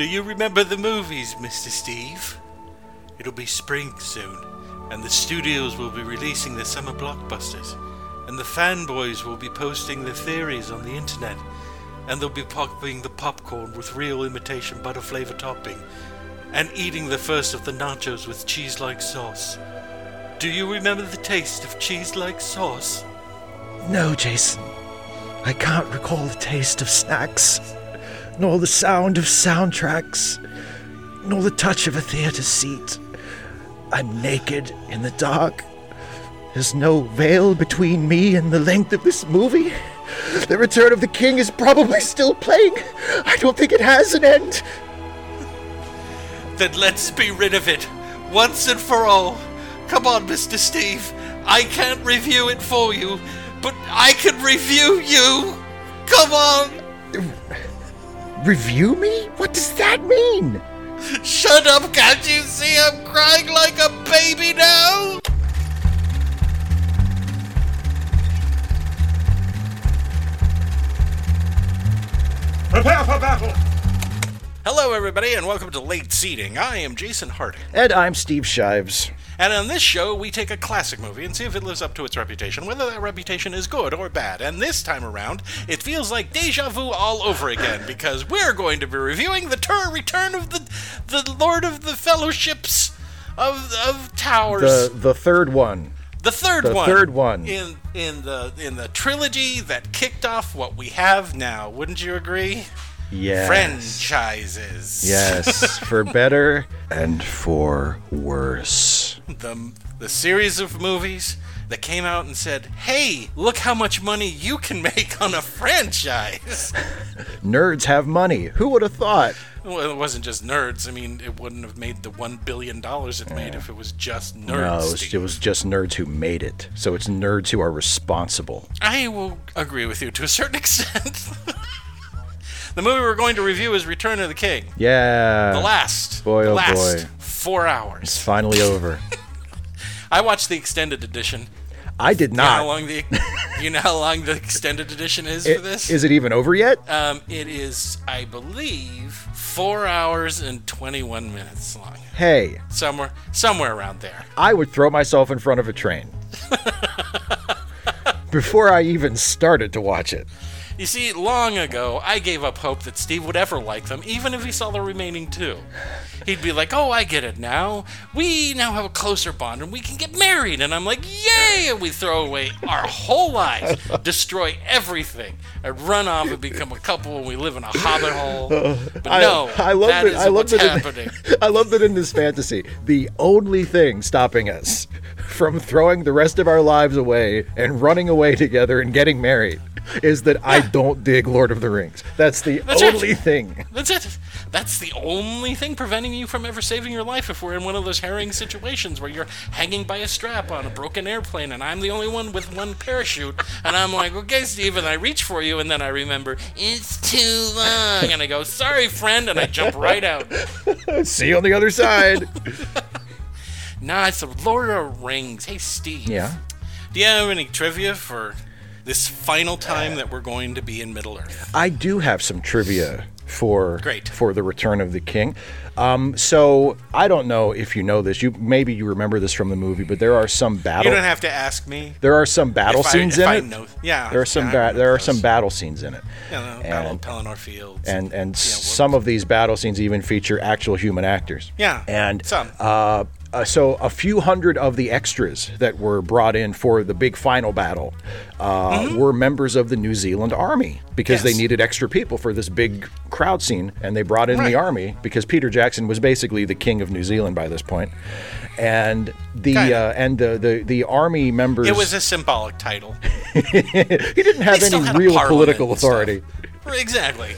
Do you remember the movies, Mr. Steve? It'll be spring soon, and the studios will be releasing their summer blockbusters, and the fanboys will be posting their theories on the internet, and they'll be popping the popcorn with real imitation butter flavor topping, and eating the first of the nachos with cheese like sauce. Do you remember the taste of cheese like sauce? No, Jason. I can't recall the taste of snacks, nor the sound of soundtracks, nor the touch of a theater seat. I'm naked in the dark. There's no veil between me and the length of this movie. The Return of the King is probably still playing. I don't think it has an end. Then let's be rid of it, once and for all. Come on, Mr. Steve. I can't review it for you, but I can review you. Come on. Review me? What does that mean? Shut up, can't you see I'm crying like a baby now? Prepare for battle! Hello, everybody, and welcome to Late Seating. I am Jason Hart. And I'm Steve Shives. And on this show, we take a classic movie and see if it lives up to its reputation, whether that reputation is good or bad. And this time around, it feels like deja vu all over again because we're going to be reviewing the tur- return of the the Lord of the Fellowships of of Towers. The the third one. The third The one. third one. in in the in the trilogy that kicked off what we have now. Wouldn't you agree? Yes. Franchises. Yes, for better and for worse. The the series of movies that came out and said, "Hey, look how much money you can make on a franchise." Nerds have money. Who would have thought? well, it wasn't just nerds. I mean, it wouldn't have made the one billion dollars it made if it was just nerds. No, it was, it was just nerds who made it. So it's nerds who are responsible. I will agree with you to a certain extent. the movie we're going to review is Return of the King. Yeah. The last. Boy, the oh last boy. Four hours. It's finally over. I watched the extended edition. I did You know how not. long the you know how long the extended edition is I- for this? Is it even over yet? Um, it is, I believe, four hours and twenty-one minutes long. Hey, Somewhere, somewhere around there. I would throw myself in front of a train. Before I even started to watch it. You see, long ago, I gave up hope that Steve would ever like them, even if he saw the remaining two. He'd be like, "Oh, I get it now. We now have a closer bond, and we can get married." And I'm like, "Yay!" And we throw away our whole lives, destroy everything, and run off and become a couple, and we live in a hobbit hole. But no, I love that I love that. happening. In, I love that in this fantasy, the only thing stopping us from throwing the rest of our lives away and running away together and getting married is that I don't dig Lord of the Rings. That's the That's it. only thing. That's it. That's the only thing preventing you from ever saving your life if we're in one of those herring situations where you're hanging by a strap on a broken airplane and I'm the only one with one parachute and I'm like, okay, Steve, and I reach for you and then I remember, it's too long. And I go, sorry, friend, and I jump right out. See you on the other side. Nah, it's the Lord of the Rings. Hey, Steve. yeah. Do you have any trivia for this final time that we're going to be in Middle Earth? I do have some trivia for Great. for the Return of the King. Um, so I don't know if you know this. You maybe you remember this from the movie, but there are some You battle. don't have to ask me. there are some battle I- scenes in I it. know- yeah, there are some yeah, ba- there are some battle scenes in it. You Battle of And- Pelennor Fields. and and Yeah, some of these battle scenes even feature actual human actors. Yeah, and some. Uh, uh, so a few hundred of the extras that were brought in for the big final battle uh, were members of the New Zealand Army because they Mm-hmm. Needed extra people for this big crowd scene, and they brought in Right. the army because Peter Jackson was basically the king of New Zealand by this point, and the uh, and the, the the army members. It was a symbolic title. he didn't have any real political authority. stuff. Exactly.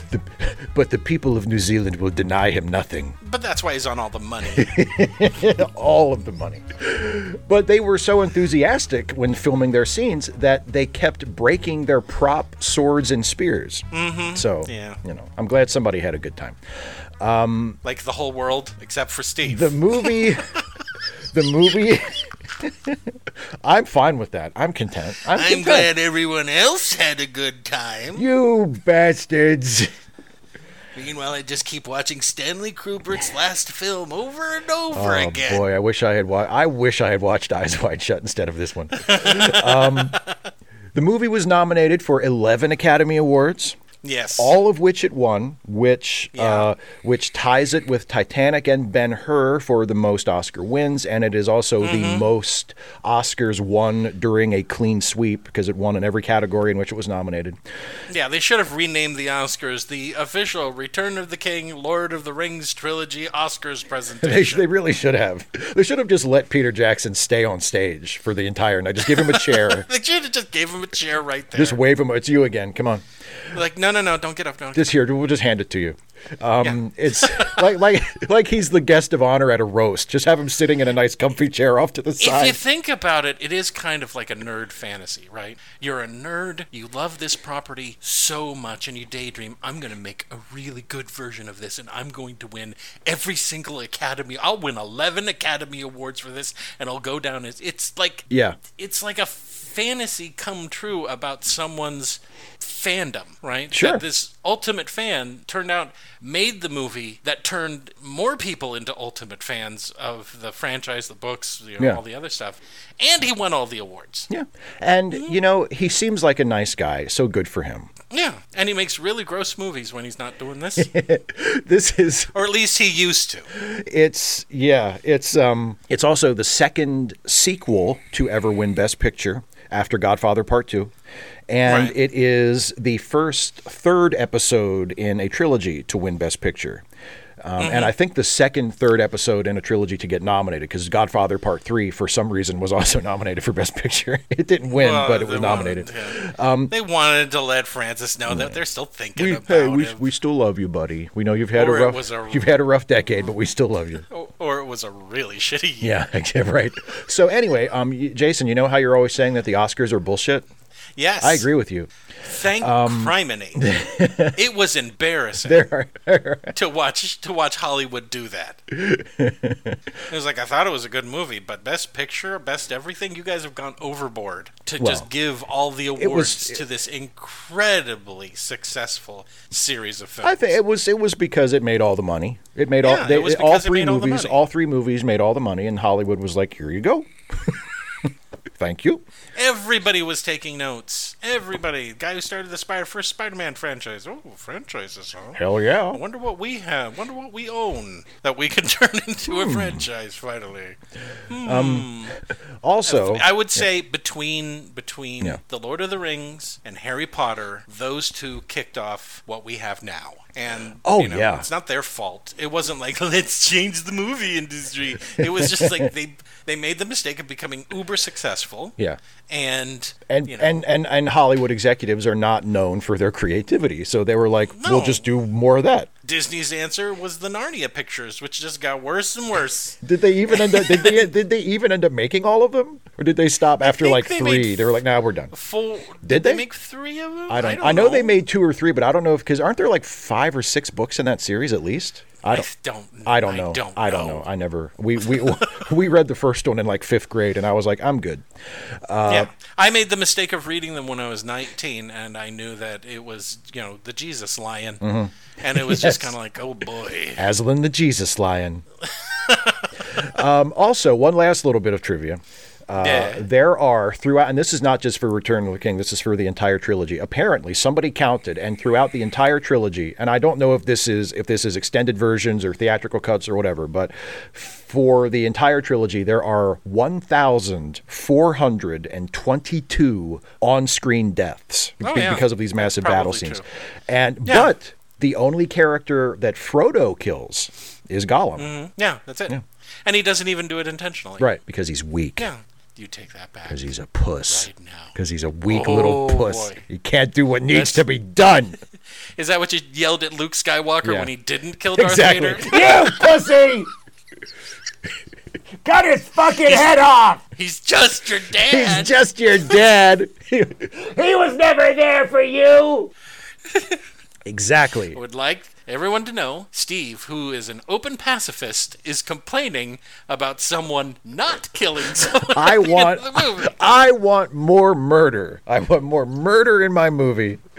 But the people of New Zealand will deny him nothing. But that's why he's on all the money. all of the money. But they were so enthusiastic when filming their scenes that they kept breaking their prop swords and spears. Mm-hmm. So, Yeah. you know, I'm glad somebody had a good time. like the whole world, except for Steve. The movie, the movie, I'm fine with that. I'm content. I'm, I'm content. glad everyone else had a good time. You bastards. Meanwhile, I just keep watching Stanley Kubrick's last film over and over Oh again. boy, I wish I had wa- I wish I had watched Eyes Wide Shut instead of this one. um, the movie was nominated for 11 Academy Awards. Yes. all of which it won, which Yeah. uh, which ties it with Titanic and Ben Hur for the most Oscar wins, and it is also Mm-hmm. the most Oscars won during a clean sweep because it won in every category in which it was nominated. Yeah, they should have renamed the Oscars the official Return of the King, Lord of the Rings trilogy Oscars presentation. They, they really should have. They should have just let Peter Jackson stay on stage for the entire night. Just give him a chair. They should have just gave him a chair right there. just wave him. It's you again. Come on. Like, no, no, no, don't get up, don't. Just here. We'll just hand it to you. Um, It's like like like he's the guest of honor at a roast. Just have him sitting in a nice, comfy chair off to the side. if you think about it, it is kind of like a nerd fantasy, right? You're a nerd, you love this property so much, and you daydream, I'm going to make a really good version of this, and I'm going to win every single Academy. I'll win 11 Academy Awards for this, and I'll go down as. It's like. Yeah. It's like a fantasy come true about someone's fandom, right? Sure. That this ultimate fan turned out made the movie that turned more people into ultimate fans of the franchise, the books, you know, Yeah. all the other stuff, and he won all the awards. Yeah. And, you know, he seems like a nice guy, so good for him. Yeah, and he makes really gross movies when he's not doing this, This is or at least he used to. it's yeah, it's um it's also the second sequel to ever win best picture after Godfather Part 2. And Right. it is the first third episode in a trilogy to win best picture. Um, Mm-hmm. And I think the second, third episode in a trilogy to get nominated, because Godfather Part Three, for some reason, was also nominated for Best Picture. It didn't win, Well, but it was nominated. wanted- yeah. they wanted to let Francis know that they're still thinking We, about hey, we, him. we still love you, buddy. We know you've had Or a rough a- you've had a rough decade, but we still love you. or, or it was a really shitty year. Yeah, yeah, right. So anyway, um, Jason, you know how you're always saying that the Oscars are bullshit? Yes, I agree with you. Thank Um, criminy. it was embarrassing There are to watch to watch Hollywood do that. it was like I thought it was a good movie, but best picture, best everything, you guys have gone overboard to Well, just give all the was- awards to this incredibly successful series of films. I think it was it was because it made all the money. It made all they, it was all three all movies. money. All three movies made all the money, and Hollywood was like, "Here you go, thank you." Everybody was taking notes. Everybody, guy who started the Spider first Spider-Man franchise. Oh, franchises, huh? Hell I yeah! wonder what we have. Wonder what we own that we can turn into Hmm. a franchise finally. Hmm. Also, I would say between between Yeah. the Lord of the Rings and Harry Potter, those two kicked off what we have now. And Oh, you know, yeah. it's not their fault. It wasn't like let's change the movie industry. It was just like they they made the mistake of becoming uber successful. Yeah. And And, you know, and, and and Hollywood executives are not known for their creativity, so they were like, "We'll just do more of that." Disney's answer was the Narnia pictures, which just got worse and worse. Did they even end up? Did they did they even end up making all of them, or did they stop after like they three? they were like, "Nah, we're done." Full. Did they? they? make three of them? I don't. I, know, they made two or three, but I don't know if because aren't there like five or six books in that series at least? I I don't. don't. I don't know. I don't. I don't know. I never. We we we read the first one in like fifth grade, and I was like, I'm good. Uh, yeah, I made the mistake of reading them when I was 19, and I knew that it was, you know, the Jesus lion, and it was just Mm-hmm. Kind of like, oh boy. Aslan the Jesus Lion. um, also, one last little bit of trivia. Uh, Yeah. There are throughout, and this is not just for Return of the King. This is for the entire trilogy. Apparently, somebody counted, and throughout the entire trilogy, and I don't know if this is if this is extended versions or theatrical cuts or whatever, but for the entire trilogy, there are 1,422 on-screen deaths Oh, yeah. because of these massive Probably battle scenes. true. And Yeah. but the only character that Frodo kills is Gollum. Mm, Yeah, that's it. And he doesn't even do it intentionally. Right, because he's weak. Yeah. You take that back. Because he's a puss. Right now. Because he's a weak little Oh, puss. boy. He can't do what needs That's- to be done. Is that what you yelled at Luke Skywalker Yeah. when he didn't kill Darth Exactly. Vader? you pussy! Cut his fucking head off! He's just your dad. He's just your dad. he was never there for you. exactly. I would like everyone to know Steve, who is an open pacifist, is complaining about someone not killing someone. I want the movie. I want more murder. I want more murder in my movie.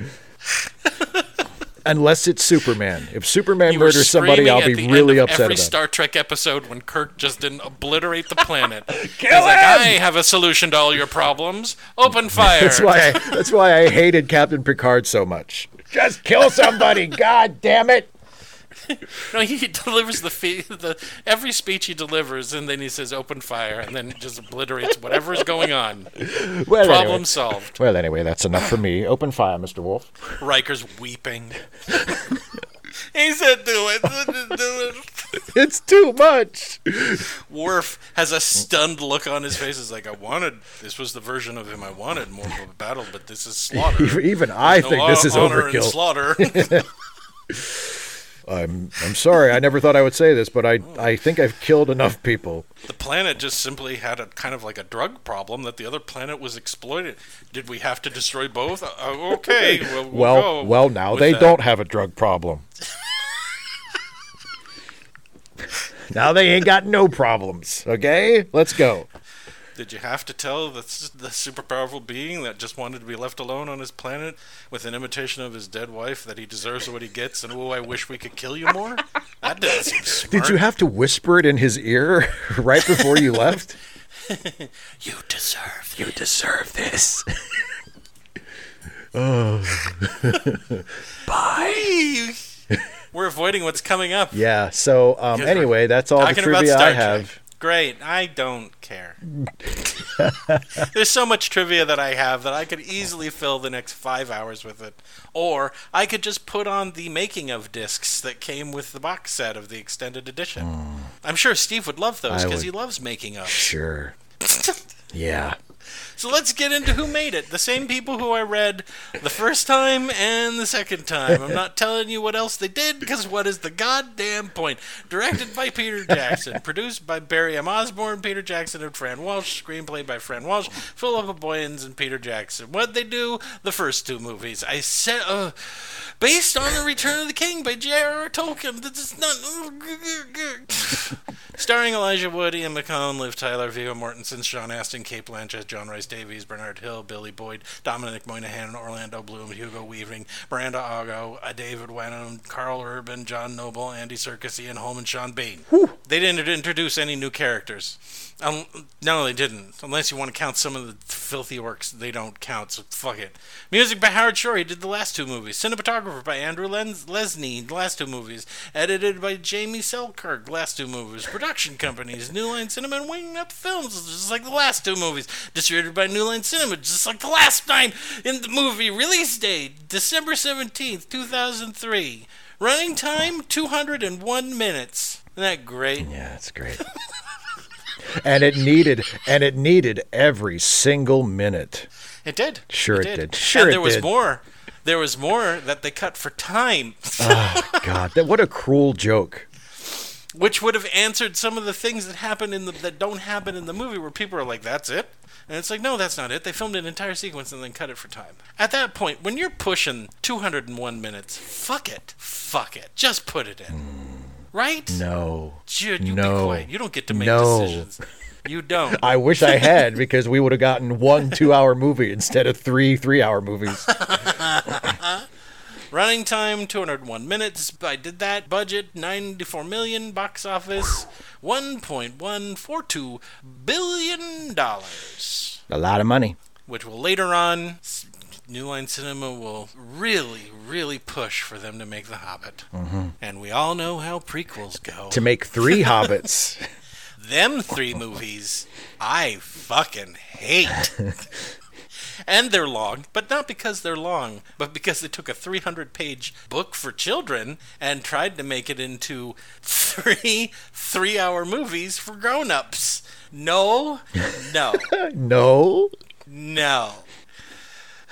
Unless it's Superman. If Superman You were murders somebody, screaming I'll at be the really end of upset every about it. Star Trek episode when Kirk just didn't obliterate the planet. Kill He's like, him! I have a solution to all your problems. Open fire. That's why. I, that's why I hated Captain Picard so much. Just kill somebody! God damn it! No, he delivers the, fee- the every speech he delivers, and then he says "open fire," and then just obliterates whatever is going on. Well, Problem anyway. solved. Well, anyway, that's enough for me. Open fire, Mr. Worf. Riker's weeping. he said, "Do it, do it." It's too much. Worf has a stunned look on his face. It's like I wanted. This was the version of him I wanted. More of a battle, but this is slaughter. Even I No think this is overkill. slaughter. I'm I'm sorry. I never thought I would say this, but I I think I've killed enough people. the planet just simply had a kind of like a drug problem that the other planet was exploited. Did we have to destroy both? Uh, uh, okay. Well, we'll Well, well, now they that. don't have a drug problem. now they ain't got no problems. Okay, let's go. Did you have to tell the, the super powerful being that just wanted to be left alone on his planet with an imitation of his dead wife that he deserves what he gets and oh, I wish we could kill you more? That doesn't seem smart. Did you have to whisper it in his ear right before you left? You deserve. You deserve this. Oh. Bye. We're avoiding what's coming up. Yeah. So um, anyway, that's all the Talking about trivia Star I Trek. Great. I don't care. There's so much trivia that I have that I could easily fill the next five hours with it. Or I could just put on the making of discs that came with the box set of the extended edition. Hmm. I'm sure Steve would love those because he loves making of. Sure. Yeah. So let's get into who made it. The same people who I read the first time and the second time. I'm not telling you what else they did because what is the goddamn point? Directed by Peter Jackson, produced by Barry M. Osborne, Peter Jackson, and Fran Walsh. Screenplay by Fran Walsh, Philippa Boyens, and Peter Jackson. What they do? The first two movies. I said, uh, based on the Return of the King by J.R.R. Tolkien. This is not. Starring Elijah Wood, Ian McKellen, Liv Tyler, Viggo Mortensen, Sean Astin, Cate Blanchett, John Rhys Davies, Bernard Hill, Billy Boyd, Dominic Monaghan, Orlando Bloom, Hugo Weaving, Miranda Otto, uh, David Wenham, Karl Urban, John Noble, Andy Serkis, Ian Holm, and Sean Bean. They didn't introduce any new characters. Um, no, they didn't. Unless you want to count some of the filthy orcs, they don't count, so fuck it. Music by Howard Shore, he did the last two movies. Cinematographer by Andrew Lens- Lesnie, the last two movies. Edited by Jamie Selkirk, last two movies. Production companies, New Line Cinema and WingNut Films, just like the last two movies. Distributed by New Line Cinema, just like the last time in the movie. Release date, December 17th, 2003. Running time, 201 minutes. Isn't that great? Yeah, that's great. and it needed and it needed every single minute. It did. Sure it did. Sure and it there was did. more. There was more that they cut for time, oh God, that what a cruel joke. which would have answered some of the things that happen in the that don't happen in the movie, where people are like, "That's it," and it's like, "No, that's not it." They filmed an entire sequence and then cut it for time. At that point, when you're pushing 201 minutes, fuck it, fuck it, just put it in, right? No. Jude, you No. be quiet. You don't get to make No. decisions. You don't. I wish I had because we would have gotten one two-hour movie instead of three three-hour movies. Running time 201 minutes. I did that. Budget 94 million. Box office 1.142 billion dollars, A lot of money. which will later on New Line Cinema will really, really push for them to make The Hobbit. Mm-hmm. And we all know how prequels go. To make three hobbits. them three movies I fucking hate. and they're long, but not because they're long, but because they took a 300 page book for children and tried to make it into three three hour movies for grown ups. No, no, no. no.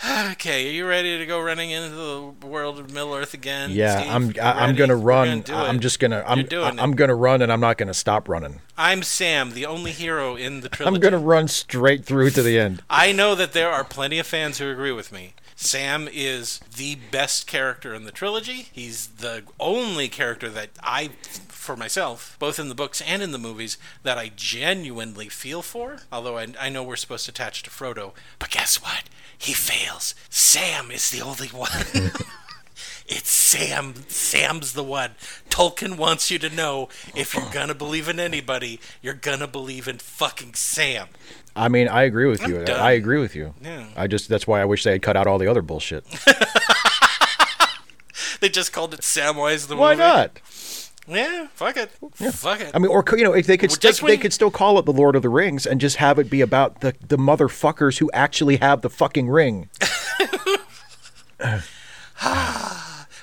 Okay, are you ready to go running into the world of Middle Earth again? Yeah, Steve? I'm I'm ready? gonna run. gonna I'm just gonna I'm doing I'm it. gonna run and I'm not gonna stop running. I'm Sam, the only hero in the trilogy. I'm gonna run straight through to the end. I know that there are plenty of fans who agree with me. Sam is the best character in the trilogy. He's the only character that I, for myself, both in the books and in the movies, that I genuinely feel for. Although I, I know we're supposed to attach to Frodo. But guess what? He fails. Sam is the only one. It's Sam. Sam's the one. Tolkien wants you to know if you're gonna believe in anybody, you're gonna believe in fucking Sam. I mean, I agree with you. I agree with you. Yeah. I just that's why I wish they had cut out all the other bullshit. They just called it Samwise the why movie. not? Yeah, fuck it. Fuck it. I mean, or you know, if they could Well, still, just they could still call it the Lord of the Rings and just have it be about the the motherfuckers who actually have the fucking ring.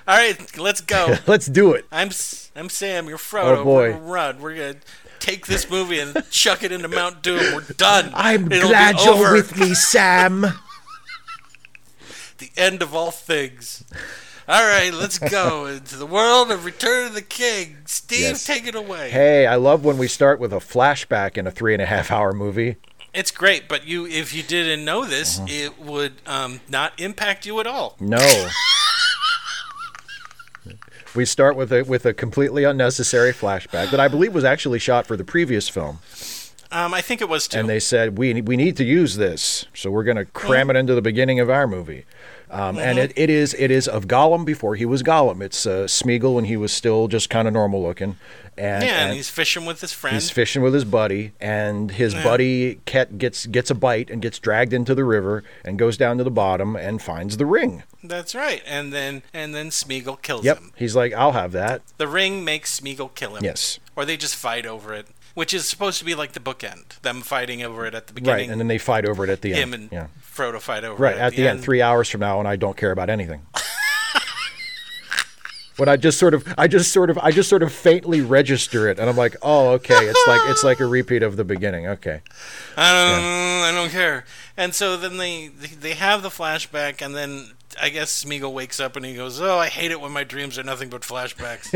All right, let's go. Let's do it. I'm I'm Sam. You're Frodo. Oh, boy. We're gonna run. We're gonna take this movie and chuck it into Mount Doom. We're done. I'm It'll glad you're with me, Sam. The end of all things. All right, let's go into the world of Return of the King. Steve, Yes. take it away. hey, I love when we start with a flashback in a three and a half hour movie. It's great, but you, if you didn't know this, Uh-huh. it would um, not impact you at all. No. we start with a with a completely unnecessary flashback that I believe was actually shot for the previous film. Um, I think it was too. and they said we we need to use this, so we're going to cram it into the beginning of our movie. Um, And it, it is it is of Gollum before he was Gollum. It's uh, Smeagol when he was still just kind of normal looking, and, yeah, and and he's fishing with his friend. he's fishing with his buddy, and his buddy Ket gets gets a bite and gets dragged into the river and goes down to the bottom and finds the ring. That's right. And then and then Smeagol kills Yep, him. he's like, I'll have that. The ring makes Smeagol kill him. Yes. Or they just fight over it, which is supposed to be like the bookend. Them fighting over it at the beginning, Right, and then they fight over it at the him end. and yeah. Frodo fight over Right it at the end, three hours from now, and I don't care about anything. when I just sort of, I just sort of, I just sort of faintly register it, and I'm like, oh, okay, it's like it's like a repeat of the beginning. Okay, I don't, I don't care. And so then they they have the flashback, and then I guess Smeagol wakes up and he goes, "Oh, I hate it when my dreams are nothing but flashbacks."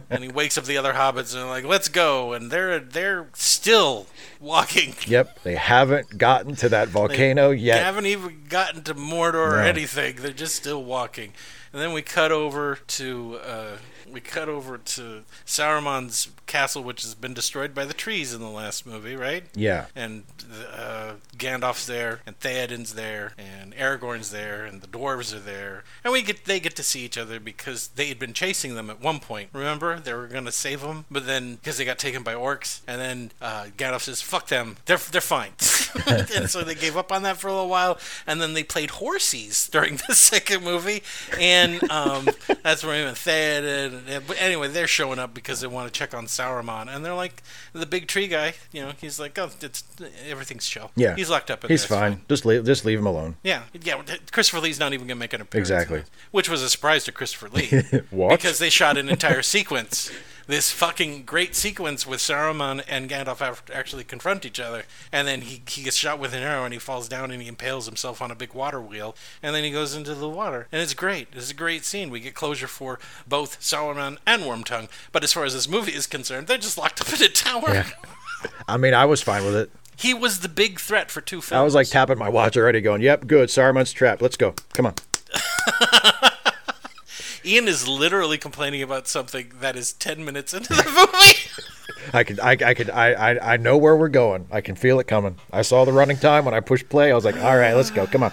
and he wakes up the other hobbits and they're like, "Let's go!" And they're they're still walking. yep, they haven't gotten to that volcano yet. They yet. haven't even gotten to Mordor or anything. They're just still walking. And then we cut over to uh, we cut over to Sauron's castle, which has been destroyed by the trees in the last movie, right? Yeah, And uh, Gandalf's there, and Theoden's there, and Aragorn's there, and the dwarves are there, and we get they get to see each other because they had been chasing them at one point. Remember, they were gonna save them, but then because they got taken by orcs, and then uh, Gandalf says, "Fuck them, they're they're fine," and so they gave up on that for a little while, and then they played horsies during the second movie, and um, that's where and Theoden. But anyway, they're showing up because they want to check on Sauron, and they're like the big tree guy. You know, he's like, "Oh, it's everything's chill." yeah, he's locked up. In He's there, fine. Just leave, just leave him alone. Yeah, yeah. Christopher Lee's not even gonna make an appearance. Exactly. which was a surprise to Christopher Lee. What? Because they shot an entire sequence, this fucking great sequence with Saruman and Gandalf actually confront each other, and then he he gets shot with an arrow and he falls down and he impales himself on a big water wheel, and then he goes into the water, and it's great. It's a great scene. We get closure for both Saruman and Wormtongue. But as far as this movie is concerned, they're just locked up in a tower. Yeah. I mean, I was fine with it. He was the big threat for two films. I was like tapping my watch already, going, "Yep, good. Saruman's trapped. Let's go. Come on." Ian is literally complaining about something that is 10 minutes into the movie. I could, I, I could, I, I, I know where we're going. I can feel it coming. I saw the running time when I pushed play. I was like, "All right, let's go. Come on."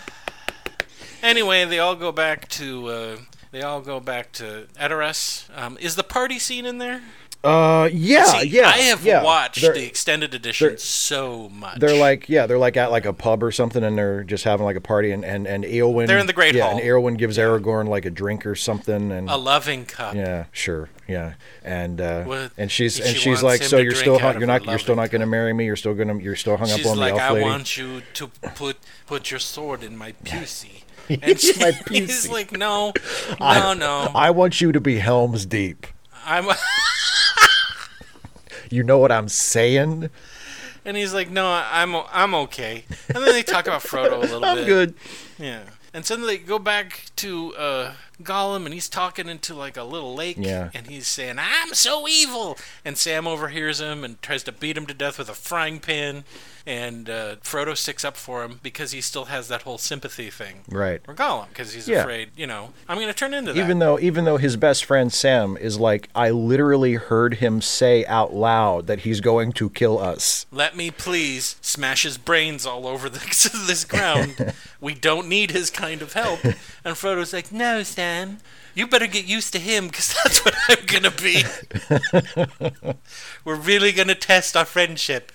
anyway, they all go back to uh, they all go back to Edoras. Um, is the party scene in there? Uh, yeah, See, yeah. I have yeah. watched They're- the extended edition so much. They're like, yeah, they're like at like a pub or something, and they're just having like a party, and and and Eowyn. They're in the Great yeah, Hall. and Eowyn gives Aragorn like a drink or something, and a loving cup. yeah, sure, yeah, and uh, What- and she's and and she she's like, so you're still hung, you're not you're still not going to marry me. You're still gonna you're still hung She's up on like, the elf I want you to put put your sword in my pussy. My And she- pussy. he's like, no, no, no. I want you to be Helm's Deep. I'm. You know what I'm saying? And he's like, "No, I'm I'm okay." And then they talk about Frodo a little I'm bit. good. Yeah. And suddenly they go back to uh, Gollum, and he's talking into like a little lake, Yeah. and he's saying, "I'm so evil." And Sam overhears him and tries to beat him to death with a frying pan. And uh, Frodo sticks up for him because he still has that whole sympathy thing. Right. Or Gollum, because he's Yeah. afraid, you know, I'm going to turn into that. Even though even though his best friend Sam is like, I literally heard him say out loud that he's going to kill us. Let me please smash his brains all over the, this ground. we don't need his kind of help. And Frodo's like, No, Sam, you better get used to him because that's what I'm going to be. We're really going to test our friendship.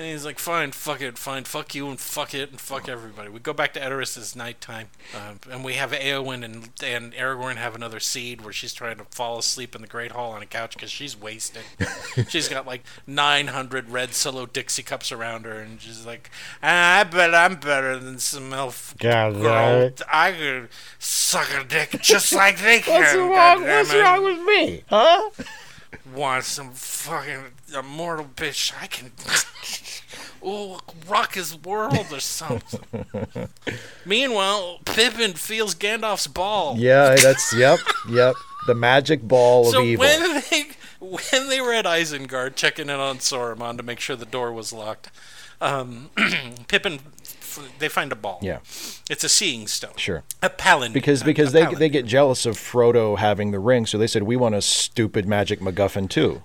And he's like, Fine, fuck it, fine, fuck you and fuck it and fuck everybody. We go back to Edoras' nighttime. Um, and we have Eowyn and, and Aragorn have another seed where she's trying to fall asleep in the Great Hall on a couch because she's wasted. she's got like 900 red solo Dixie cups around her, and she's like, "Ah, I bet I'm better than some elf God girl. I could suck a dick just like they can. goddammit. with me? Huh? Want some fucking immortal bitch? I can. Oh, rock his world or something. Meanwhile, Pippin feels Gandalf's ball. Yeah, that's yep, yep. The magic ball of So evil. when they when they were at Isengard checking in on Saruman to make sure the door was locked, um, Pippin they find a ball. Yeah. it's a seeing stone. Sure. a palantir. Because because they they get jealous of Frodo having the ring, so they said we want a stupid magic MacGuffin too.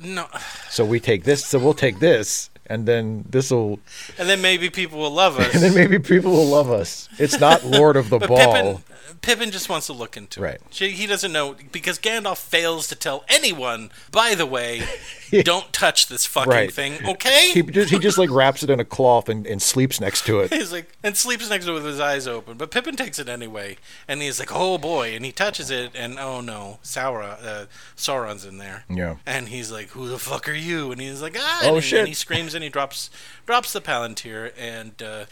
no, So we take this, so we'll take this, and then this will, and then maybe people will love us. and then maybe people will love us. It's not Lord of the but Ball. Pippin, Pippin just wants to look into Right. it. She, he doesn't know because Gandalf fails to tell anyone. By the way, don't touch this fucking Right. thing, okay? He just he just like wraps it in a cloth and, and sleeps next to it. He's like, and sleeps next to it with his eyes open. But Pippin takes it anyway, and he's like, "Oh boy!" And he touches it, and oh no, Saura, uh, Sauron's in there. Yeah. And he's like, "Who the fuck are you?" And he's like, "Ah!" Oh, and, he, shit. and he screams and he drops drops the palantir, and uh,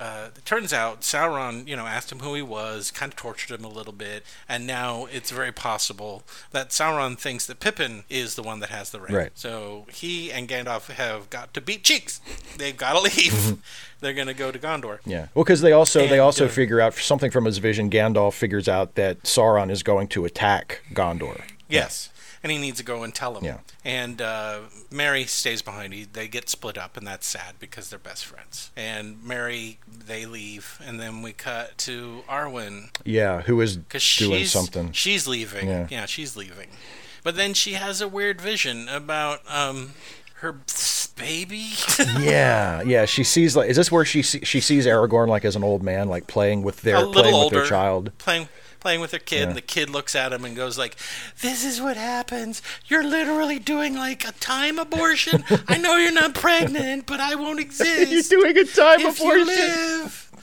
uh, it turns out Sauron, you know, asked him who he was, kind of tortured him a little bit, and now it's very possible that Sauron thinks that Pippin is the one that has the ring. Right. So he and Gandalf have got to beat cheeks. They've got to leave. They're going to go to Gondor. Yeah. Well, because they also they also uh, figure out something from his vision. Gandalf figures out that Sauron is going to attack Gondor. Yes. And he needs to go and tell him. Yeah. And uh, Merry stays behind. He, they get split up, and that's sad because they're best friends. And Merry, they leave, and then we cut to Arwen Yeah, who is doing something. She's leaving. Yeah. she's leaving. But then she has a weird vision about um, her baby. Yeah, yeah. She sees like is this where she see, she sees Aragorn like as an old man, like playing with their playing older, with their child. playing playing with their kid. Yeah. And the kid looks at him and goes like, "This is what happens. You're literally doing like a time abortion. I know you're not pregnant, but I won't exist you're doing a time if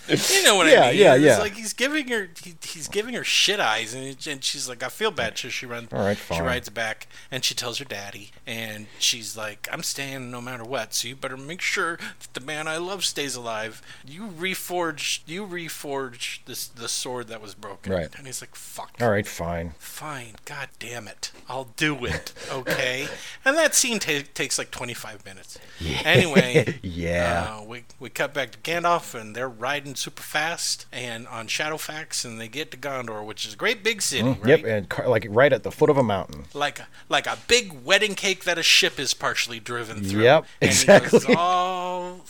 you live." Know what Yeah, I mean? yeah, It's yeah. like he's giving her, he, he's giving her shit eyes, and, and she's like, "I feel bad." So she runs. All right, fine. She rides back, and she tells her daddy, and she's like, "I'm staying no matter what. So you better make sure that the man I love stays alive. You reforge, you reforge this the sword that was broken." Right. And he's like, "Fuck." All right, fine. Fine. God damn it. I'll do it. Okay. and that scene ta- takes like 25 minutes. Anyway. Yeah. Uh, we, we cut back to Gandalf, and they're riding super fast and on Shadowfax, and they get to Gondor, which is a great big city, right? Mm, Yep, and car, like right at the foot of a mountain. Like a, like a big wedding cake that a ship is partially driven through. Yep, and He goes exactly. all,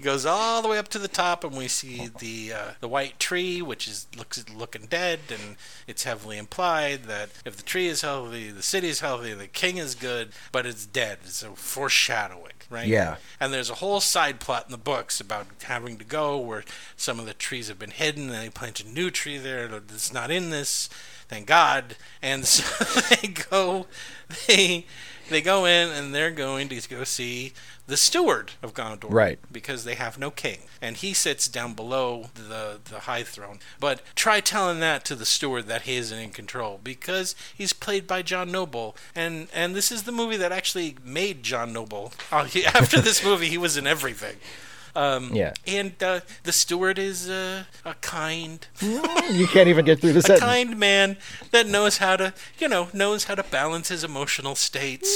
goes all the way up to the top, and we see the uh, the white tree, which is looks looking dead, and it's heavily implied that if the tree is healthy, the city is healthy, the king is good, but it's dead. It's a foreshadowing, right? Yeah. And there's a whole side plot in the books about having to go where some of the trees have been hidden, and they plant a new tree there that's not in this. Thank God. And so they go, they they go in, and they're going to go see the steward of Gondor, Right. Because they have no king, and he sits down below the the high throne. But try telling that to the steward that he isn't in control, because he's played by John Noble, and and this is the movie that actually made John Noble. Uh, he, after this movie, he was in everything. Um, Yeah. And uh, the steward is uh, a kind, You can't even get through the a sentence. kind man that knows how to, you know, knows how to balance his emotional states.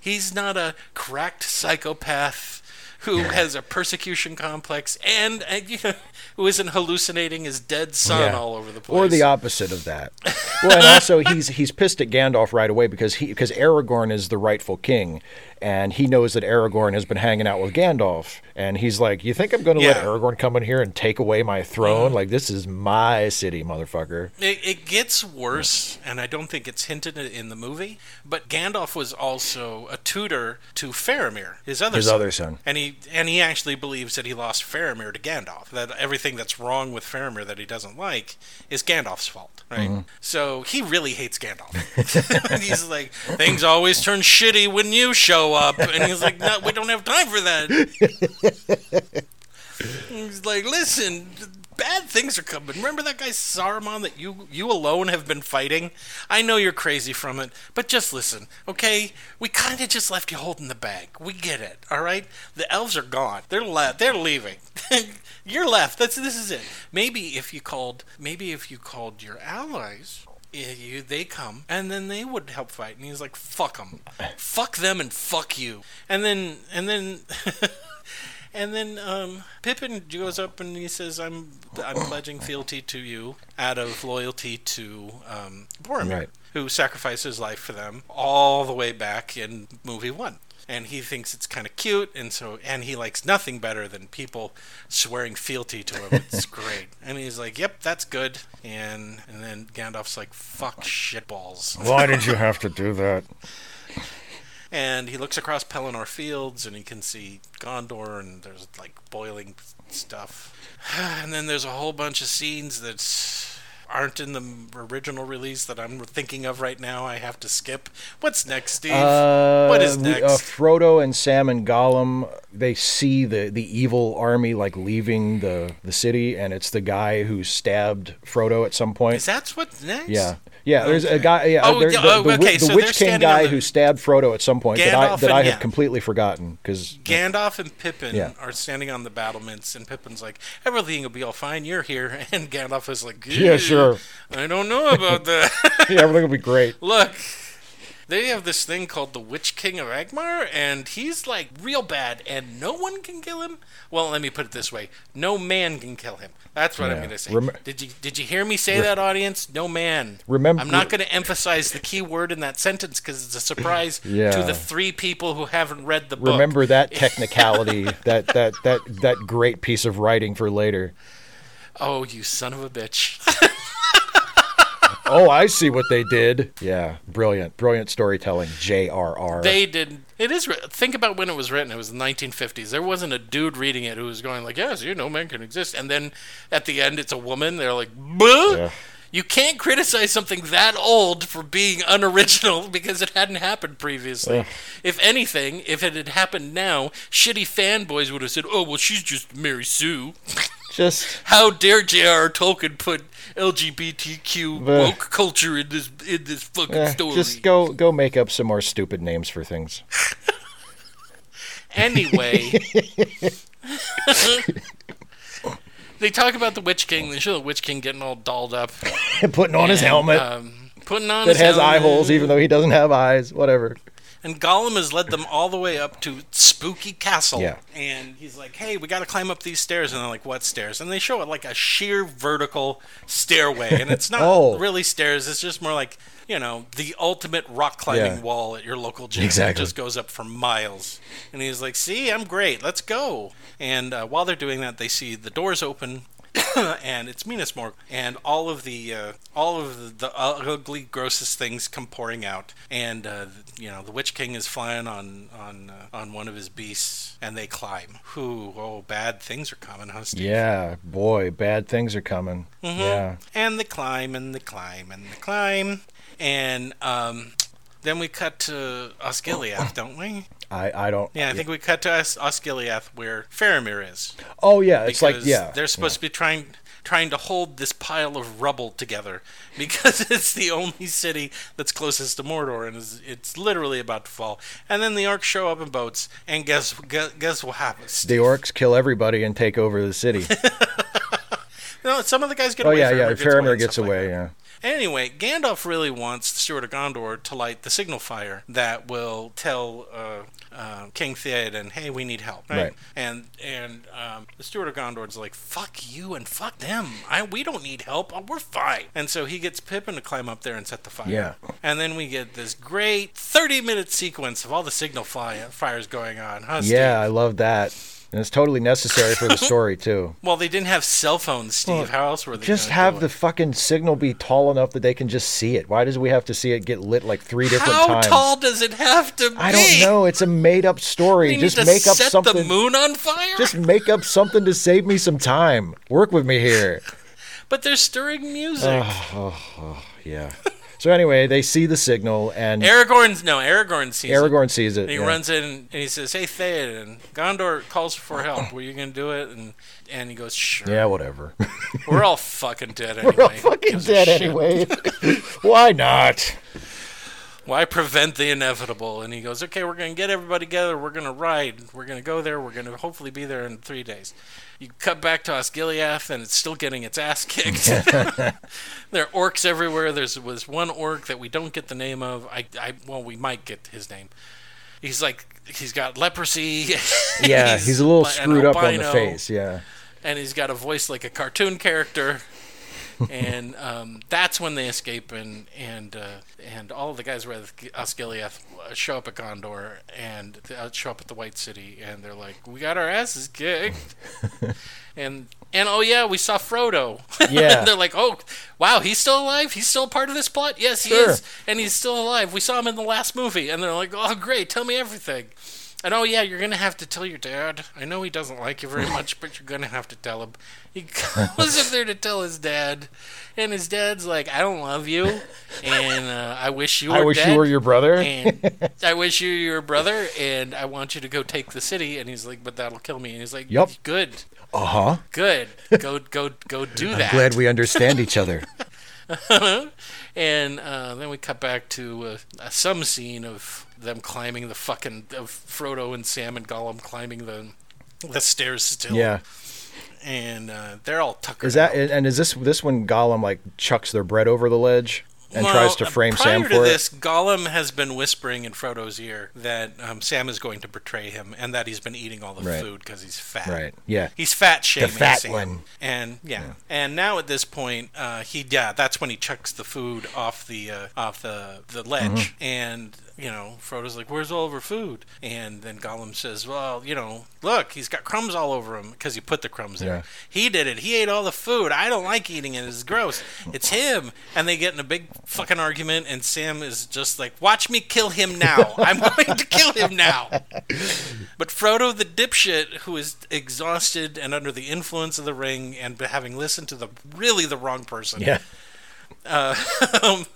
He's not a cracked psychopath who has a persecution complex and, uh, you know, who isn't hallucinating his dead son Yeah. all over the place. Or the opposite of that. Well, and also he's he's pissed at Gandalf right away because he because Aragorn is the rightful king, and he knows that Aragorn has been hanging out with Gandalf, and he's like, "You think I'm going to let Aragorn come in here and take away my throne? Like this is my city, motherfucker." It, it gets worse, and I don't think it's hinted in the movie. But Gandalf was also a tutor to Faramir, his other His son. other son. and he and he actually believes that he lost Faramir to Gandalf. That everything that's wrong with Faramir that he doesn't like is Gandalf's fault, right? Mm-hmm. So he really hates Gandalf. he's like, things always turn shitty when you show up, and he's like, no, we don't have time for that. He's like, listen, bad things are coming. Remember that guy Saruman that you you alone have been fighting? I know you're crazy from it, but just listen, okay? We kind of just left you holding the bag. We get it, all right? The elves are gone. They're le- they're leaving. you're left. That's this is it. Maybe if you called, maybe if you called your allies. Yeah, You, they come and then they would help fight, and he's like, "Fuck them, fuck them, and fuck you." And then, and then, And then um, Pippin goes up and he says, "I'm I'm pledging fealty to you out of loyalty to um, Boromir, Right. who sacrificed his life for them all the way back in movie one." And he thinks it's kind of cute, and so and he likes nothing better than people swearing fealty to him. It's great, and he's like, "Yep, that's good." And and then Gandalf's like, "Fuck shitballs." Why did you have to do that? And he looks across Pelennor Fields and he can see Gondor and there's like boiling stuff. And then there's a whole bunch of scenes that aren't in the original release that I'm thinking of right now. I have to skip. What's next, Steve? Uh, what is we- next? Uh, Frodo and Sam and Gollum, they see the, the evil army like leaving the, the city, and it's the guy who stabbed Frodo at some point. is that what's next? Yeah. Yeah, there's a guy. Yeah, Oh, the, oh, the, okay, the so Witch King guy the- who stabbed Frodo at some point that I that and- I have yeah. completely forgotten because Gandalf and Pippin Yeah. are standing on the battlements, and Pippin's like, "Everything will be all fine. You're here." And Gandalf is like, Yeah, sure. I don't know about that." yeah, everything will be great. Look, they have this thing called the Witch King of Angmar, and he's like real bad, and no one can kill him. Well, let me put it this way: no man can kill him. That's what I'm going to say. Rem- did you did you hear me say that, audience? No man. Remem- I'm not going to emphasize the key word in that sentence because it's a surprise to the three people who haven't read the book. Remember that technicality, that, that that that great piece of writing for later. Oh, you son of a bitch! Oh, I see what they did. Yeah, brilliant, brilliant storytelling. J.R.R. They did. It is. Think about when it was written. It was the 1950s. There wasn't a dude reading it who was going like, "Yes, you know, man can exist." And then at the end, it's a woman. They're like, "Buh." Yeah. You can't criticize something that old for being unoriginal because it hadn't happened previously. Ugh. If anything, if it had happened now, shitty fanboys would have said, "Oh, well, she's just Mary Sue." Just How dare J.R.R. Tolkien put LGBTQ woke culture in this in this fucking eh, story? just go go make up some more stupid names for things. Anyway, they talk about the Witch King. They show the Witch King getting all dolled up, Putting on his helmet um, putting on that has eye holes, even though he doesn't have eyes. Whatever. And Gollum has led them all the way up to Spooky Castle. Yeah. And he's like, "Hey, we got to climb up these stairs." And they're like, "What stairs?" And they show it like a sheer vertical stairway, and it's not Oh. really stairs. It's just more like you know the ultimate rock climbing Yeah. wall at your local gym. Exactly. It just goes up for miles. And he's like, "See, I'm great. Let's go." And uh, while they're doing that, they see the doors open. and it's Minas Morgul, and all of the uh, all of the, the ugly, grossest things come pouring out, and uh, you know the Witch King is flying on on uh, on one of his beasts, and they climb. Whoo! Oh, bad things are coming, huh? Steve? Yeah, boy, bad things are coming. Mhm. Yeah. And they climb and they climb and they climb, and um, then we cut to Osgiliath, don't we? I I don't. Yeah, I think we cut to Os- Osgiliath where Faramir is. Oh yeah, it's like yeah. they're supposed to be trying trying to hold this pile of rubble together because it's the only city that's closest to Mordor and is, it's literally about to fall. And then the orcs show up in boats, and guess guess, guess what happens? the orcs kill everybody and take over the city. No, some of the guys get Oh away. Oh yeah, yeah. gets Faramir gets stuff like away. that. yeah. Anyway, Gandalf really wants the Steward of Gondor to light the signal fire that will tell uh, uh, King Theoden, "Hey, we need help." Right? Right. And and um, the Steward of Gondor's like, "Fuck you and fuck them. I we don't need help. Oh, we're fine." And so he gets Pippin to climb up there and set the fire. Yeah. And then we get this great thirty-minute sequence of all the signal fire, fires going on. Huh, Steve? Yeah, I love that. And it's totally necessary for the story too. Well, they didn't have cell phones, Steve. Well, How else were they? Just have the fucking signal be tall enough that they can just see it. Why does we have to see it get lit like three different How times? How tall does it have to be? I don't know. It's a made up story. We just make up set something. the moon on fire. Just make up something to save me some time. Work with me here. But they're stirring music. Oh, oh yeah. So anyway, they see the signal and Aragorn's no. Aragorn sees it. Aragorn sees it. And he yeah. runs in and he says, "Hey Theoden, Gondor calls for help. Were you gonna do it?" And and he goes, "Sure." Yeah, whatever. We're all fucking dead anyway. We're all fucking dead anyway. Why not? Why prevent the inevitable? And he goes, "Okay, we're gonna get everybody together. We're gonna ride. We're gonna go there. We're gonna hopefully be there in three days." You cut back to Osgiliath, and it's still getting its ass kicked. there are orcs everywhere. There's was one orc that we don't get the name of. I, I well, we might get his name. He's like he's got leprosy. Yeah, he's, a little screwed up on the face. Yeah. and he's got a voice like a cartoon character. And um, that's when they escape, and and uh, and all the guys with Osgiliath show up at Gondor and uh, show up at the White City, and they're like, "We got our asses kicked," and and oh yeah, we saw Frodo. Yeah. and they're like, "Oh, wow, he's still alive. He's still part of this plot. Yes, he Sure. is, and he's still alive. We saw him in the last movie." And they're like, "Oh, great, tell me everything." And oh yeah, you're gonna have to tell your dad. I know he doesn't like you very much, but you're gonna have to tell him. He goes up there to tell his dad, and his dad's like, "I don't love you, and uh, I wish you were I wish dead, you were your brother. and I wish you were your brother, and I want you to go take the city." And he's like, "But that'll kill me." And he's like, "Yep, good, Uh huh. good, go go go do that." I'm Glad we understand each other. and uh, then we cut back to uh, uh, some scene of them climbing the fucking of Frodo and Sam and Gollum climbing the the stairs still. Yeah. and uh, they're all tuckered. Is that out. and is this this when Gollum like chucks their bread over the ledge and Well, tries to uh, frame prior Sam to for this, Gollum has been whispering in Frodo's ear that um, Sam is going to betray him and that he's been eating all the Right. food because he's fat. Right. Yeah. He's fat shaming the fat Sam. one. And yeah. and now at this point, uh, he yeah, that's when he chucks the food off the uh, off the the ledge, Mm-hmm. and you know Frodo's like, "Where's all of our food?" And then Gollum says, "Well, you know, look, he's got crumbs all over him because he put the crumbs there. Yeah. He did it. He ate all the food. I don't like eating it. It's gross. It's him." And they get in a big fucking argument, and Sam is just like, "Watch me kill him now. I'm going to kill him now." But Frodo, the dipshit, who is exhausted and under the influence of the ring, and having listened to the really the wrong person, Yeah. um,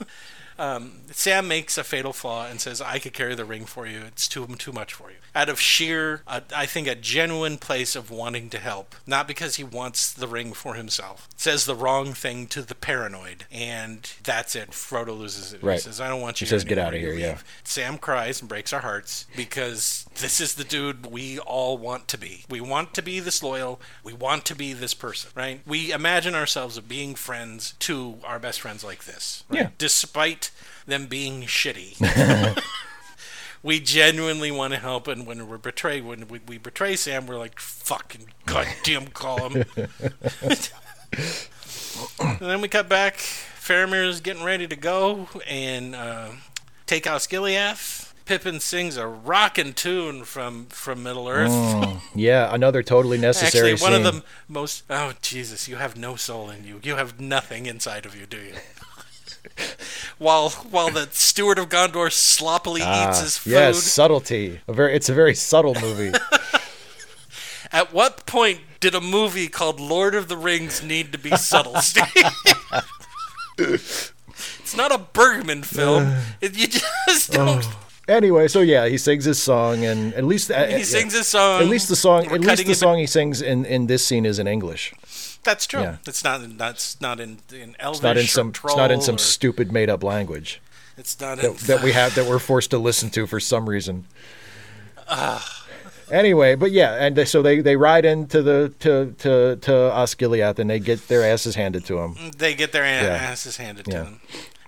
um, Sam makes a fatal flaw and says, "I could carry the ring for you. It's too too much for you." Out of sheer, uh, I think, a genuine place of wanting to help, not because he wants the ring for himself. Says the wrong thing to the paranoid, and that's it. Frodo loses it. He Right. says, "I don't want you." He says, "Get out of here," yeah. Sam cries and breaks our hearts because this is the dude we all want to be. We want to be this loyal. We want to be this person, right? We imagine ourselves of being friends to our best friends like this, right? Yeah. Despite them being shitty. we genuinely want to help, and when we're betrayed, when we, we betray Sam, we're like, fucking goddamn call him. and then we cut back. Faramir's getting ready to go and uh, take out Osgiliath. Pippin sings a rockin' tune from from Middle Earth. Yeah. Another totally necessary Actually, one scene. of the most. Oh Jesus! You have no soul in you. You have nothing inside of you, do you? while while the steward of Gondor sloppily eats Ah, his food. yes, subtlety. A very, it's a very subtle movie. At what point did a movie called Lord of the Rings need to be subtle, Steve? it's not a Bergman film. It, you just don't. anyway, so yeah, he sings his song, and at least uh, he sings his song. At least the song, We're at least the song he sings in, in this scene is in English. That's true. yeah. It's not. That's not in in Elvish It's not in some. It's not in some or- stupid made up language It's not in. that, that we have that we're forced to listen to for some reason. Anyway, but yeah, and they, so they, they ride into the to to to Osgiliath and they get their asses handed to them. They get their a- Yeah. asses handed Yeah. to them.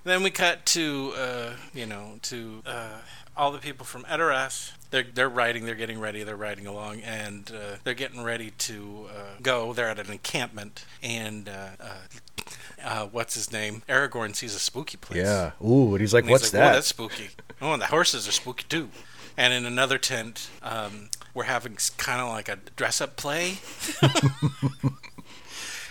Then we cut to, uh, you know, to uh, all the people from Edoras. They're they're riding. They're getting ready. They're riding along, and uh, they're getting ready to uh, go. They're at an encampment, and uh, uh, uh, what's his name? Aragorn sees a spooky place. Yeah. Ooh, and he's like, And he's "What's like, "Oh, that?" that's spooky. Oh, and the horses are spooky too. And in another tent, um, we're having kind of like a dress-up play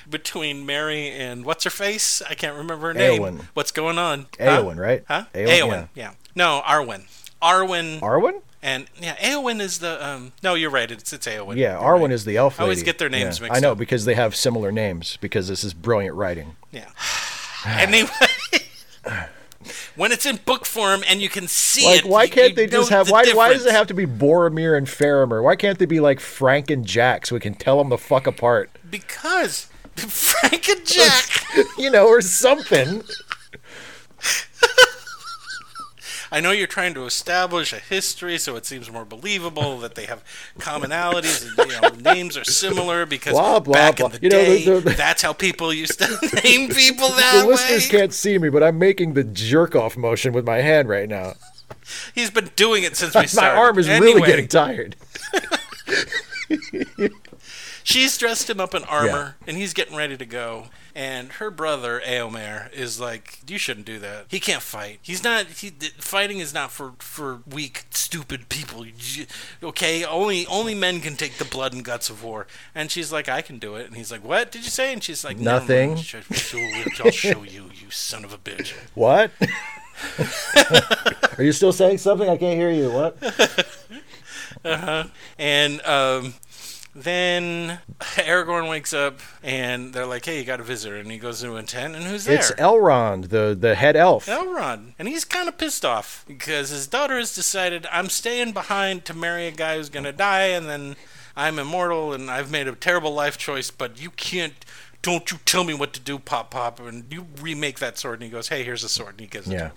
between Merry and what's her face? I can't remember her name. Eowyn. What's going on? Eowyn, huh? right? Huh? Eowyn. yeah. yeah. No, Arwen. Arwen. Arwen? And yeah, Eowyn is the. Um, no, you're right. It's it's Eowyn. Yeah, Arwen right. is the elf Lady. I always get their names Yeah. mixed I know up. because they have similar names because this is brilliant writing. Yeah. anyway. When it's in book form and you can see Like, it, why you- can't you they just have? the Why, why does it have to be Boromir and Faramir? Why can't they be like Frank and Jack so we can tell them the fuck apart? Because Frank and Jack. you know, or something. I know you're trying to establish a history, so it seems more believable that they have commonalities and you know, names are similar because Blah, blah, back blah. in the You know, the- day, the- that's how people used to name people that the listeners can't see me, but I'm making the jerk off motion with my hand right now. He's been doing it since we started. My arm is Anyway, really getting tired. She's dressed him up in armor, and he's getting ready to go. And her brother Eomer is like, "You shouldn't do that. He can't fight. He's not. He, th- fighting is not for for weak, stupid people. Okay, only only men can take the blood and guts of war." And she's like, "I can do it." And he's like, "What did you say?" And she's like, "Never Nothing. Sh- show- I'll show you, you son of a bitch." What? Are you still saying something? I can't hear you. What? Uh-huh. And um, then Aragorn wakes up, and they're like, "Hey, you got a visitor." And he goes into a tent, and who's there? It's Elrond, the the head elf. Elrond, and he's kind of pissed off because his daughter has decided I'm staying behind to marry a guy who's gonna die, and then I'm immortal, and I've made a terrible life choice. But you can't. Don't you tell me what to do, Pop Pop? And you remake that sword. And he goes, "Hey, here's a sword." And he gives it. Yeah.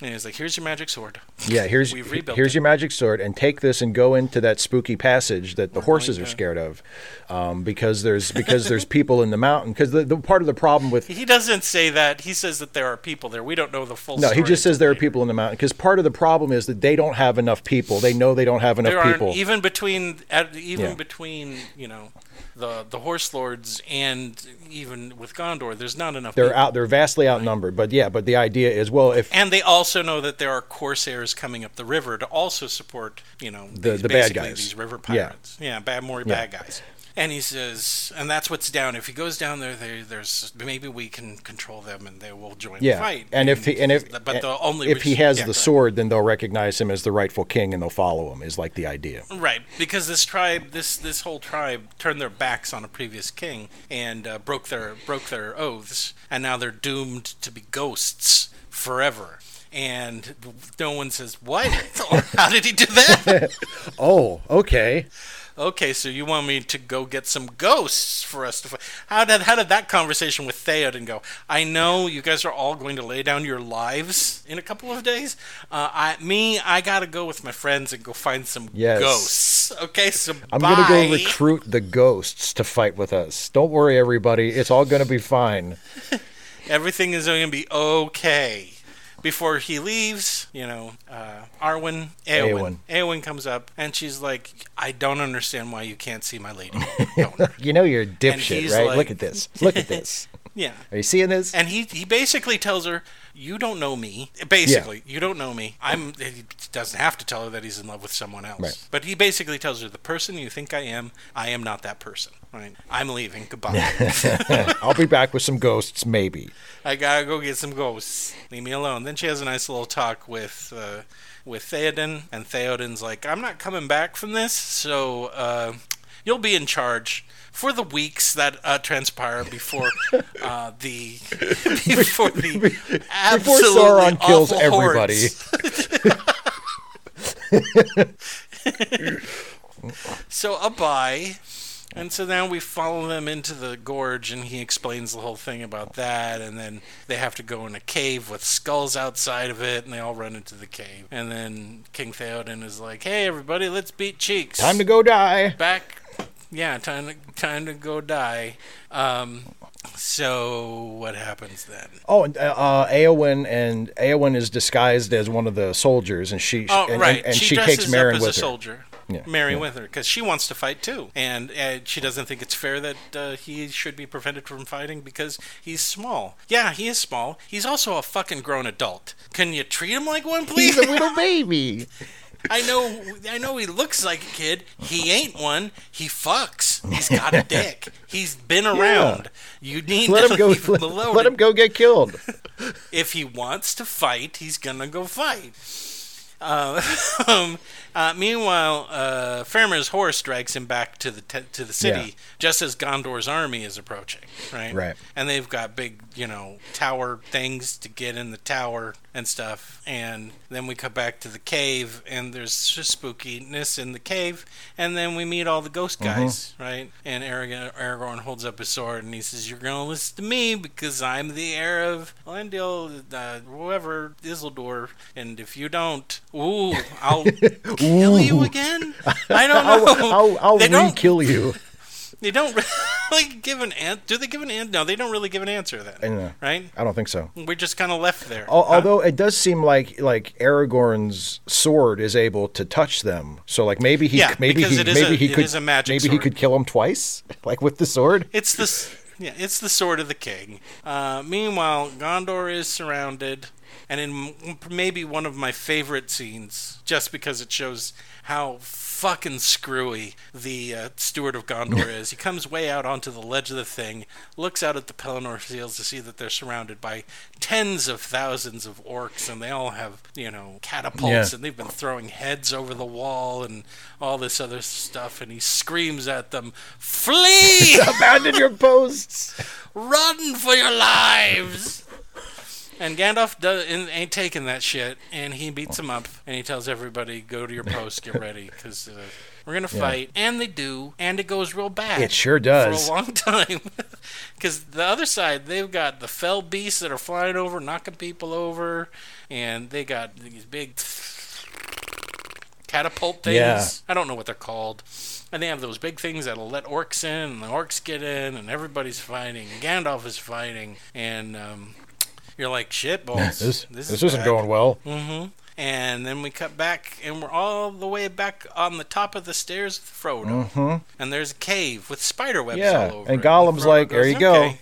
And he's like, "Here's your magic sword." Yeah, here's We've rebuilt here's it. your magic sword, and take this and go into that spooky passage that the horses are to- scared of, um, because there's because there's people in the mountain. Because the, the part of the problem with He doesn't say that. He says that there are people there. We don't know the full. no, he just says there are people in the mountain. Because part of the problem is that they don't have enough people. They know they don't have enough people. even between even Yeah. between you know the the horse lords and even with Gondor. There's not enough. they're people. out. They're vastly outnumbered. But yeah, but the idea is well, if And they also know that there are corsairs coming up the river to also support, you know, The- these, the bad guys. These river Yeah. pirates. Yeah, bad, more Yeah. bad guys. And he says, and that's what's down. If he goes down there, there, there's maybe we can control them, and they will join yeah, the fight. and if he, and if but the only if he has yeah, the sword, then they'll recognize him as the rightful king and they'll follow him. Is like the idea. Right, because this tribe, this this whole tribe, turned their backs on a previous king and uh, broke their broke their oaths, and now they're doomed to be ghosts forever. And no one says what? or how did he do that? Oh, okay. Okay, so you want me to go get some ghosts for us to? Fight. How did how did that conversation with Theoden go? I know you guys are all going to lay down your lives in a couple of days. Uh, I me, I gotta go with my friends and go find some Yes. ghosts. Okay, so I'm gonna go recruit the ghosts to fight with us. Don't worry, everybody. It's all gonna be fine. Everything is going to be okay. Before he leaves, you know, uh, Arwen, Eowyn, Eowyn comes up and she's like, "I don't understand why you can't see my lady." You know you're a dipshit, right? like- Look at this. Look at this. yeah, Are you seeing this? and he he basically tells her, "You don't know me." Basically, you don't know me. I'm. He doesn't have to tell her that he's in love with someone else, Right. but he basically tells her, "The person you think I am, I am not that person." Right? I'm leaving. Goodbye. I'll be back with some ghosts, maybe. I gotta go get some ghosts. Leave me alone. Then she has a nice little talk with uh, with Theoden, and Theoden's like, "I'm not coming back from this, so uh, you'll be in charge for the weeks that uh, transpire before uh, the before the Before Sauron kills everybody. hordes." So Abai And so now we follow them into the gorge, and he explains the whole thing about that. And then they have to go in a cave with skulls outside of it, and they all run into the cave. And then King Theoden is like, "Hey, everybody, let's beat cheeks." Time to go die. back. Yeah, time to time to go die. Um, so what happens then? Oh, and, uh, uh, Eowyn and Eowyn is disguised as one of the soldiers, and she Oh, and, right. and, and she, she, takes Marin with her. soldier. Yeah, Merry yeah. with her because she wants to fight too, and uh, she doesn't think it's fair that uh, he should be prevented from fighting because he's small. Yeah, he is small. He's also a fucking grown adult. Can you treat him like one, please? He's a little baby. I know, I know he looks like a kid. He ain't one. He fucks. He's got a dick. He's been around. You need Let to him go. leave him Let, alone. let him go get killed. If he wants to fight, he's gonna go fight. Uh, um, uh, meanwhile, uh, Faramir's horse drags him back to the te- to the city Yeah. just as Gondor's army is approaching. Right. Right. And they've got big, you know, tower things to get in the tower and stuff. And then we come back to the cave, and there's just spookiness in the cave. And then we meet all the ghost Mm-hmm. guys, right? And Aragorn, Aragorn holds up his sword, and he says, "You're gonna listen to me because I'm the heir of Elendil, uh, whoever Isildur. And if you don't, ooh, I'll kill you again. I don't know. I'll, I'll, I'll they don't. re-kill you. They don't really give an answer. Do they give an answer? No, they don't really give an answer then. I know. Right? I don't think so. We're just kind of left there. Al- Huh? Although it does seem like like Aragorn's sword is able to touch them, so like maybe he Yeah, maybe he it is maybe a- he could is a magic maybe he could kill him twice, like with the sword. It's the yeah, it's the sword of the king. Uh, meanwhile, Gondor is surrounded, and in maybe one of my favorite scenes, just because it shows how fucking screwy the uh, steward of Gondor is. He comes way out onto the ledge of the thing, looks out at the Pelennor Fields to see that they're surrounded by tens of thousands of orcs, and they all have you know catapults, Yeah. and they've been throwing heads over the wall and all this other stuff. And he screams at them, "Flee!" Abandon your posts. Run for your lives! And Gandalf do, in- ain't taking that shit, and he beats him up, and he tells everybody, "Go to your post, get ready, because uh, we're gonna fight." And they do, and it goes real bad. It sure does. for a long time. Because the other side, they've got the fell beasts that are flying over, knocking people over, and they got these big catapult things. Yeah. I don't know what they're called. And they have those big things that'll let orcs in, and the orcs get in, and everybody's fighting. Gandalf is fighting, and um, you're like, shit, balls. This this, this, is isn't bad. going well. hmm And then we cut back, and we're all the way back on the top of the stairs with Frodo. hmm And there's a cave with spider webs Yeah, all over and. Gollum's like, "There you go." "Okay,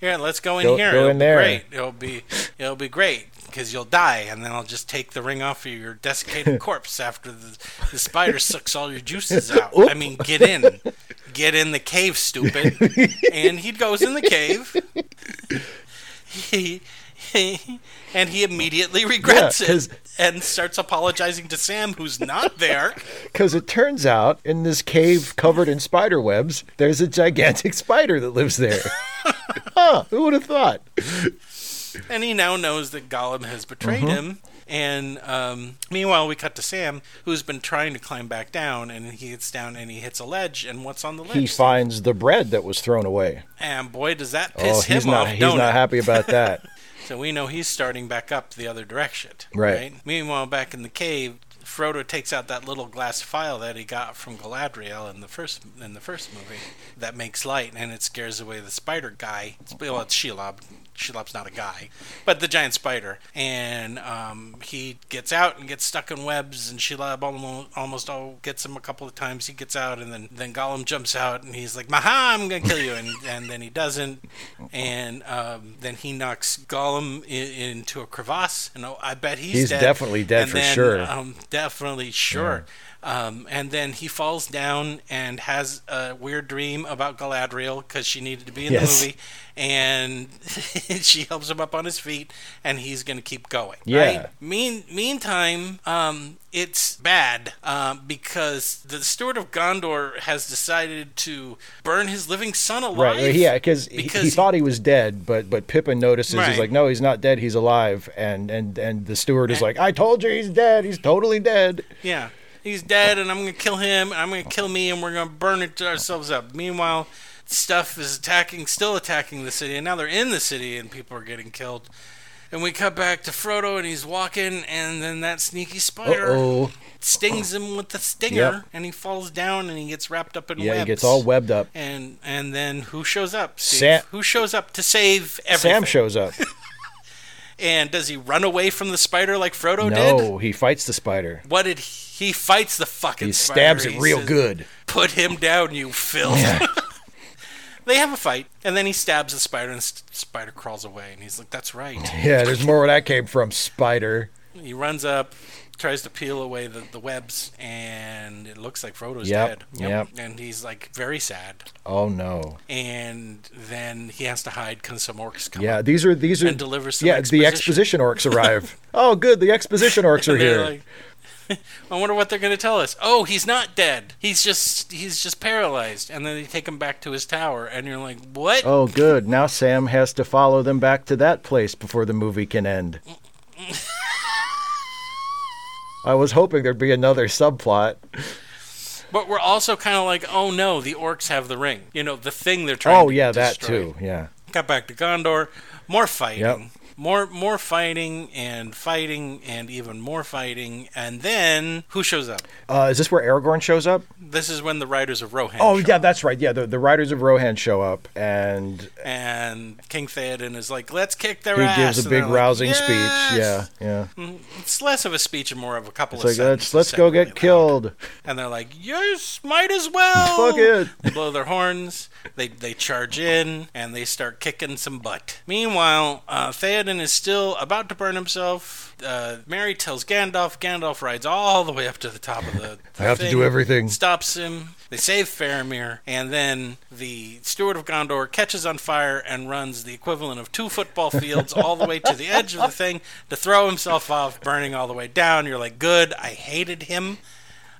Yeah, let's go in Go- here. go it'll in be there." great. It'll be it'll be great because you'll die, and then I'll just take the ring off of your desiccated corpse after the, the spider sucks all your juices out. I mean, get in, get in the cave, stupid. and he goes in the cave. He and he immediately regrets Yeah, it and starts apologizing to Sam, who's not there. Because it turns out in this cave covered in spider webs, there's a gigantic spider that lives there. huh? Who would have thought? And he now knows that Gollum has betrayed Mm-hmm. him. And um, meanwhile, we cut to Sam, who's been trying to climb back down, and he gets down and he hits a ledge. And what's on the ledge? He finds the bread that was thrown away. and boy, does that piss Oh, him he's not. off! He's not it? happy about that. So we know he's starting back up the other direction. Right. Meanwhile, back in the cave, Frodo takes out that little glass vial that he got from Galadriel in the first in the first movie that makes light, and it scares away the spider guy. It's, well, it's Shelob. Shelob's not a guy, but the giant spider. And um, he gets out and gets stuck in webs, and Shelob almost almost all gets him a couple of times. He gets out, and then then Gollum jumps out, and he's like, "Maha, I'm gonna kill you," and and then he doesn't, and um, then he knocks Gollum in, into a crevasse, and oh, I bet he's He's dead. definitely dead And for then, sure. Um, definitely sure. Um, and then he falls down and has a weird dream about Galadriel because she needed to be in Yes. the movie, and she helps him up on his feet, and he's going to keep going. Yeah. Right? Mean, meantime, um, it's bad um, because the Steward of Gondor has decided to burn his living son alive. Right. Yeah, because he, he thought he was dead, but but Pippin notices Right. he's like, no, he's not dead. He's alive. And and and the steward is like, I told you he's dead. He's totally dead. Yeah. He's dead, and I'm gonna kill him, and I'm gonna kill me, and we're gonna burn it ourselves up. Meanwhile, stuff is attacking, still attacking the city, and now they're in the city, and people are getting killed. And we cut back to Frodo, and he's walking, and then that sneaky spider Oh, stings him with the stinger, Yep. and he falls down, and he gets wrapped up in webs. yeah, webs. he gets all webbed up. And and then who shows up? Sam- who shows up to save everything? Sam shows up. And does he run away from the spider like Frodo did? no, he fights the spider. What did he, he fights the fucking He spider. stabs it He real says, good. Put him down, you filth. they have a fight, and then he stabs the spider, and the spider crawls away. And he's like, "That's right." Yeah, there's more where that came from. Spider. He runs up, tries to peel away the, the webs, and it looks like Frodo's Yep, dead. yep. yep. And he's like very sad. Oh no. And then he has to hide because some orcs come Yeah, these are these are And deliver some yeah. The exposition. exposition orcs arrive. oh, good. The exposition orcs are here. like, I wonder what they're going to tell us. Oh, he's not dead. He's just he's just paralyzed. And then they take him back to his tower, and you're like, what? Oh, good. Now Sam has to follow them back to that place before the movie can end. I was hoping there'd be another subplot. But we're also kind of like, oh no, the orcs have the ring. You know, the thing they're trying Oh yeah, that destroy. too. Yeah. Got back to Gondor, more fighting. Yep. More more fighting and fighting and even more fighting. And then who shows up? Uh, is this where Aragorn shows up? This is when the riders of Rohan Oh yeah, up. that's right. Yeah, the, the riders of Rohan show up, and And King Theoden is like, let's kick their he ass. gives a And big they're like, rousing "Yes!" speech. Yeah, yeah. It's less of a speech and more of a couple It's of like let's let's said go get killed. And they're like, yes, might as well. Fuck it. They blow their horns. They they charge in and they start kicking some butt. Meanwhile, uh, Theoden is still about to burn himself. Uh, Merry tells Gandalf. Gandalf rides all the way up to the top of the. I have to do everything. Stops him. They save Faramir, and then the Steward of Gondor catches on fire and runs the equivalent of two football fields all the way to the edge of the thing to throw himself off, burning all the way down. You're like, good. I hated him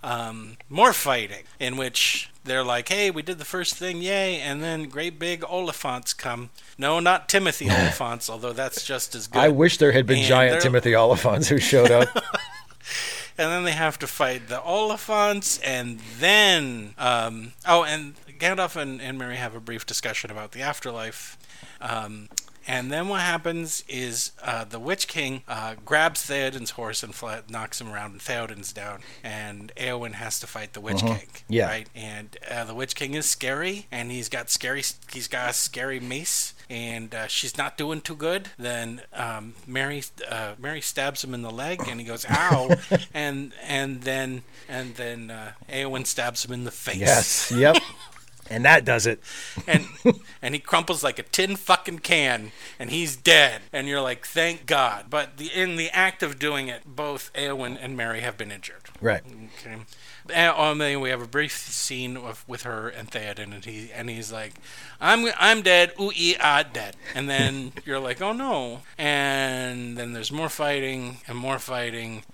um, more fighting, in which they're like, "Hey, we did the first thing, yay!" And then great big Oliphaunts come. No, not Timothy Olyphants, although that's just as good. I wish there had been And giant they're- Timothy Olyphants who showed up. and then they have to fight the Oliphaunts, and then um, oh, and Gandalf and, and Merry have a brief discussion about the afterlife. Um, and then what happens is uh, the Witch King uh, grabs Theoden's horse and knocks him around, and Theoden's down. And Eowyn has to fight the Witch King. Uh-huh. Yeah. Right. And uh, the Witch King is scary, and he's got scary. He's got a scary mace, and uh, she's not doing too good. Then um, Merry uh, Merry stabs him in the leg, and he goes ow, and and then and then uh, Eowyn stabs him in the face. yes. Yep. And that does it. and and he crumples like a tin fucking can, and he's dead. And you're like, thank God. But the in the act of doing it, both Eowyn and Merry have been injured. Right. Okay. And then we have a brief scene of, with her and Theoden, and he and he's like, "I'm I'm dead, ooh ee ah dead." And then you're like, "Oh no!" And then there's more fighting and more fighting,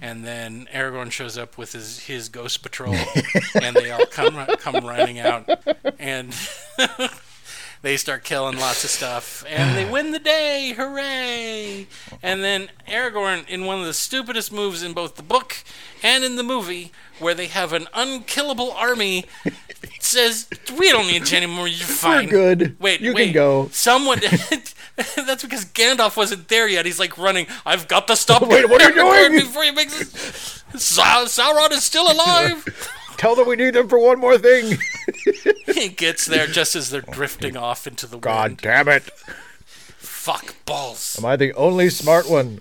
and then Aragorn shows up with his his ghost patrol, and they all come come running out, and they start killing lots of stuff, and they win the day, hooray! And then Aragorn, in one of the stupidest moves in both the book and in the movie, where they have an unkillable army, says, "We don't need you anymore. You're fine. We're good. Wait, You can go." Someone." That's because Gandalf wasn't there yet. He's like running. I've got to stop. Wait, what are you doing? Before he makes it. Sau- Sauron is still alive. Tell them we need them for one more thing. he gets there just as they're drifting off into the water. God wind. damn it. Fuck balls. Am I the only smart one?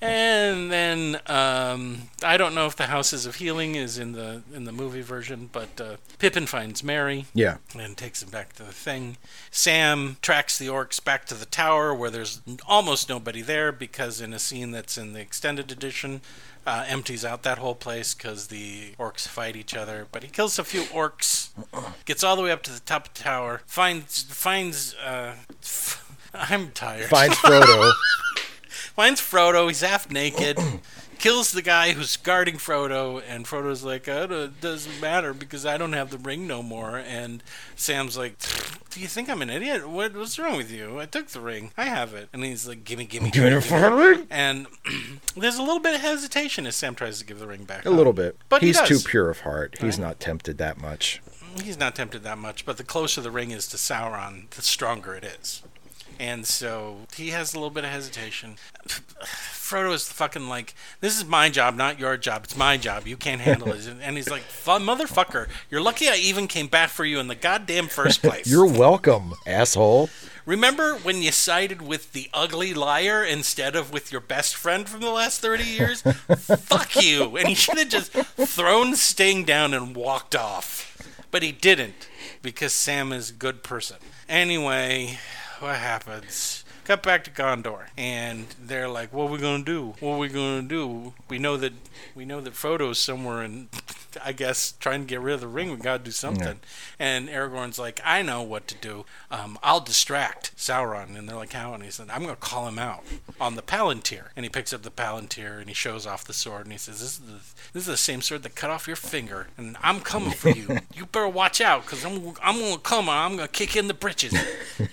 And then um, I don't know if the Houses of Healing is in the in the movie version, but uh, Pippin finds Merry Yeah. and takes him back to the thing. Sam tracks the orcs back to the tower where there's almost nobody there because in a scene that's in the extended edition, uh, empties out that whole place because the orcs fight each other. But he kills a few orcs, gets all the way up to the top of the tower, finds finds. Uh, I'm tired. Finds Frodo. Finds Frodo. He's half naked. kills the guy who's guarding Frodo, and Frodo's like, oh, it doesn't matter because I don't have the ring no more. And Sam's like, do you think I'm an idiot? What, what's wrong with you? I took the ring. I have it. And he's like, gimme, gimme, Give me gimme. the ring. And there's a little bit of hesitation as Sam tries to give the ring back. A little bit. But he he's too pure of heart. He's not tempted that much. He's not tempted that much, but the closer the ring is to Sauron, the stronger it is. And so he has a little bit of hesitation. Frodo is fucking like, this is my job, not your job. It's my job. You can't handle it. And he's like, "Fu- motherfucker, you're lucky I even came back for you in the goddamn first place. You're welcome, asshole. Remember when you sided with the ugly liar instead of with your best friend from the last 30 years? Fuck you. And he should have just thrown Sting down and walked off. But he didn't because Sam is a good person. Anyway, what happens? Cut back to Gondor, and they're like, "What are we gonna do? What are we gonna do? We know that we know that Frodo's somewhere and I guess, trying to get rid of the ring. We gotta do something." And Aragorn's like, "I know what to do. Um, I'll distract Sauron." And they're like, "How?" And he said, "I'm gonna call him out on the Palantir." And he picks up the Palantir and he shows off the sword and he says, "This is the this is the same sword that cut off your finger, and I'm coming for you. you better watch out, cause I'm I'm gonna come. and I'm gonna kick in the britches."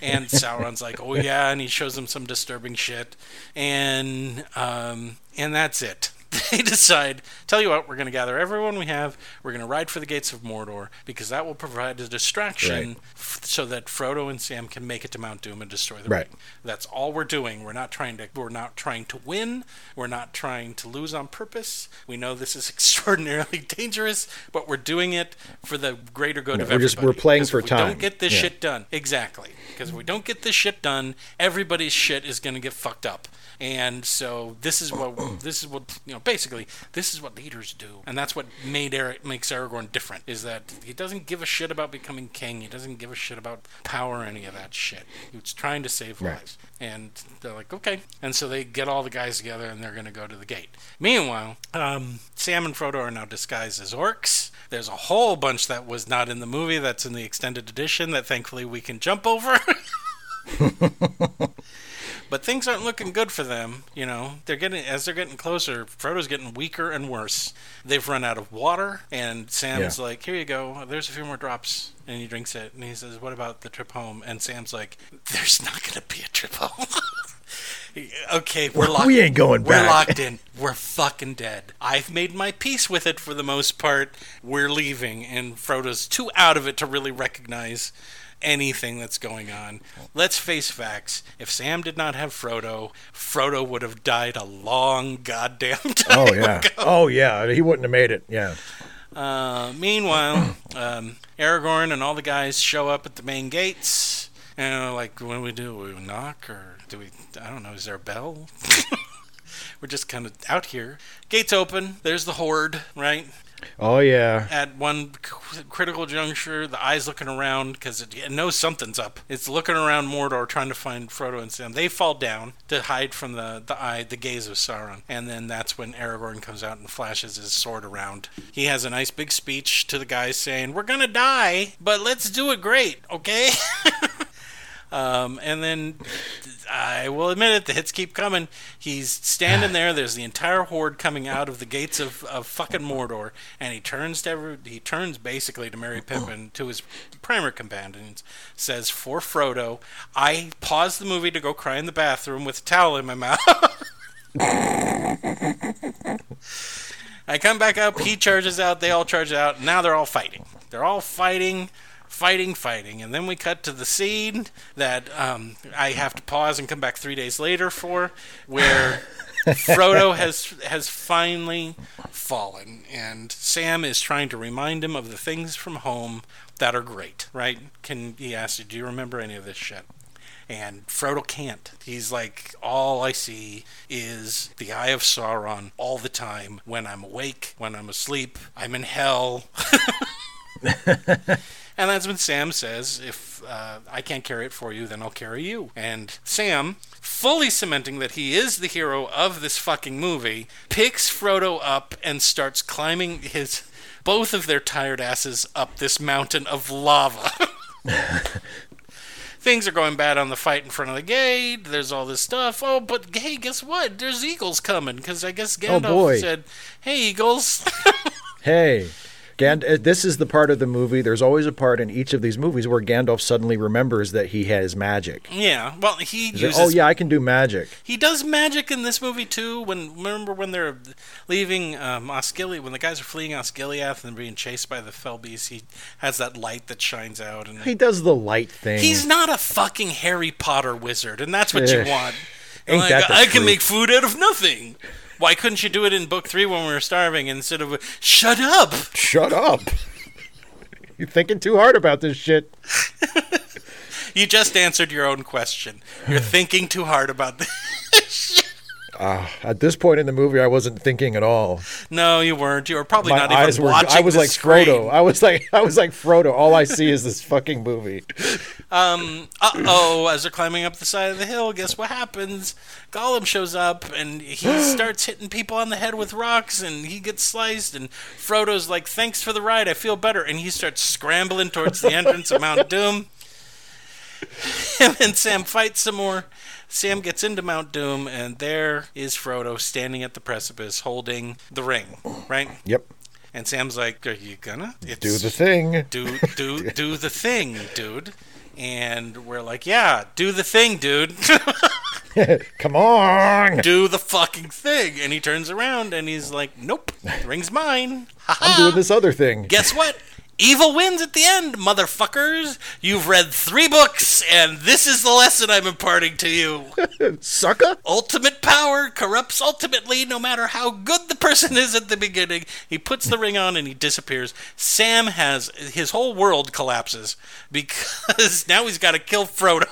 And Sauron's like, "Oh yeah," and he shows him some disturbing shit, and um, and that's it. They decide, tell you what, we're going to gather everyone we have. We're going to ride for the gates of Mordor because that will provide a distraction Right. f- so that Frodo and Sam can make it to Mount Doom and destroy the Right. ring. That's all we're doing. We're not trying to. We're not trying to win. We're not trying to lose on purpose. We know this is extraordinarily dangerous, but we're doing it for the greater good of we're just- everybody. we're playing for if we time. Don't get this Yeah. shit done exactly. Because if we don't get this shit done, everybody's shit is going to get fucked up. And so this is what this is what you know. Basically, this is what leaders do, and that's what made Eric makes Aragorn different. Is that he doesn't give a shit about becoming king. He doesn't give a shit about power or any of that shit. He's trying to save Right. lives. And they're like, okay. And so they get all the guys together, and they're going to go to the gate. Meanwhile, um, Sam and Frodo are now disguised as orcs. There's a whole bunch that was not in the movie that's in the extended edition that thankfully we can jump over. but things aren't looking good for them. You know, they're getting as they're getting closer. Frodo's getting weaker and worse. They've run out of water, and Sam's Yeah. like, "Here you go. There's a few more drops." And he drinks it, and he says, "What about the trip home?" And Sam's like, "There's not gonna be a trip home." okay, we're locked. We ain't going We're back. locked in. We're fucking dead. I've made my peace with it for the most part. We're leaving, and Frodo's too out of it to really recognize anything that's going on. Let's face facts. If Sam did not have Frodo, Frodo would have died a long goddamn time Oh yeah. ago. Oh yeah. He wouldn't have made it. Yeah. Uh, meanwhile, um, Aragorn and all the guys show up at the main gates. And like, what do we do? We knock or do we? I don't know. Is there a bell? We're just kind of out here. Gates open. There's the horde, right? Oh yeah. At one critical juncture, the eye's looking around because it, it knows something's up. It's looking around Mordor, trying to find Frodo and Sam. They fall down to hide from the, the eye, the gaze of Sauron. And then that's when Aragorn comes out and flashes his sword around. He has a nice big speech to the guys saying, "We're gonna die, but let's do it great, okay?" Um, and then I will admit it, the hits keep coming. He's standing there. There's the entire horde coming out of the gates of, of fucking Mordor, and he turns to every, he turns basically to Merry Pippin, to his primer companions, says, "For Frodo, I paused the movie to go cry in the bathroom with a towel in my mouth." I come back up. He charges out. They all charge out. Now they're all fighting. They're all fighting, fighting, fighting. And then we cut to the scene that um, I have to pause and come back three days later for, where Frodo has has finally fallen, and Sam is trying to remind him of the things from home that are great. Right? Can he ask you? Do you remember any of this shit? And Frodo can't. He's like, all I see is the Eye of Sauron all the time. When I'm awake, when I'm asleep, I'm in hell. and that's when Sam says, if uh, I can't carry it for you, then I'll carry you. And Sam, fully cementing that he is the hero of this fucking movie, picks Frodo up and starts climbing his both of their tired asses up this mountain of lava. things are going bad on the fight in front of the gate. There's all this stuff. Oh, but hey, guess what? There's eagles coming because I guess Gandalf boy. said, "Hey, eagles." Hey, Gand- uh, this is the part of the movie. There's always a part in each of these movies where Gandalf suddenly remembers that he has magic. yeah. Well, he He's like, oh yeah, I can do magic. He does magic in this movie too. When remember when they're leaving um, Osgiliath, when the guys are fleeing Osgiliath and being chased by the fell beasts, he has that light that shines out, and He does the light thing. he's not a fucking Harry Potter wizard, and that's what you want. Ain't like, I can make food out of nothing. Why couldn't you do it in book three when we were starving instead of shut up? Shut up. You're thinking too hard about this shit. You just answered your own question. You're thinking too hard about this. At this point in the movie, I wasn't thinking at all. no, you weren't. You were probably My not even were. watching. I was like screen. Frodo. I was like. I was like Frodo. All I see is this fucking movie. Um, uh oh, as they're climbing up the side of the hill, guess what happens? Gollum shows up and he starts hitting people on the head with rocks and he gets sliced. And Frodo's like, Thanks for the ride, I feel better. And he starts scrambling towards the entrance of Mount Doom. Him and Sam fight some more. Sam gets into Mount Doom, and there is Frodo standing at the precipice holding the ring, right? Yep. And Sam's like, Are you gonna? It's, Do the thing. do do do the thing, dude. And we're like, yeah, do the thing, dude. Come on. do the fucking thing. And he turns around and he's like, nope, the ring's mine. I'm doing this other thing. Guess what? Evil wins at the end, motherfuckers. You've read three books, and this is the lesson I'm imparting to you. Sucker. Ultimate power corrupts ultimately, no matter how good the person is at the beginning. He puts the ring on and he disappears. Sam has his whole world collapses because now he's got to kill Frodo.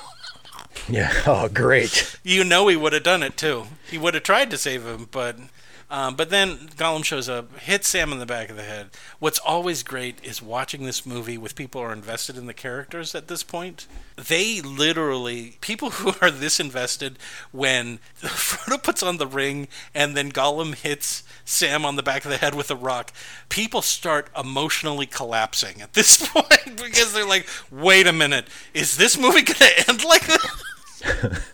Yeah. Oh, great. You know he would have done it too. He would have tried to save him, but um, but then Gollum shows up, hits Sam in the back of the head. What's always great is watching this movie with people who are invested in the characters at this point. They literally people who are this invested when Frodo puts on the ring and then Gollum hits Sam on the back of the head with a rock. People start emotionally collapsing at this point because they're like, "Wait a minute, is this movie going to end like this?"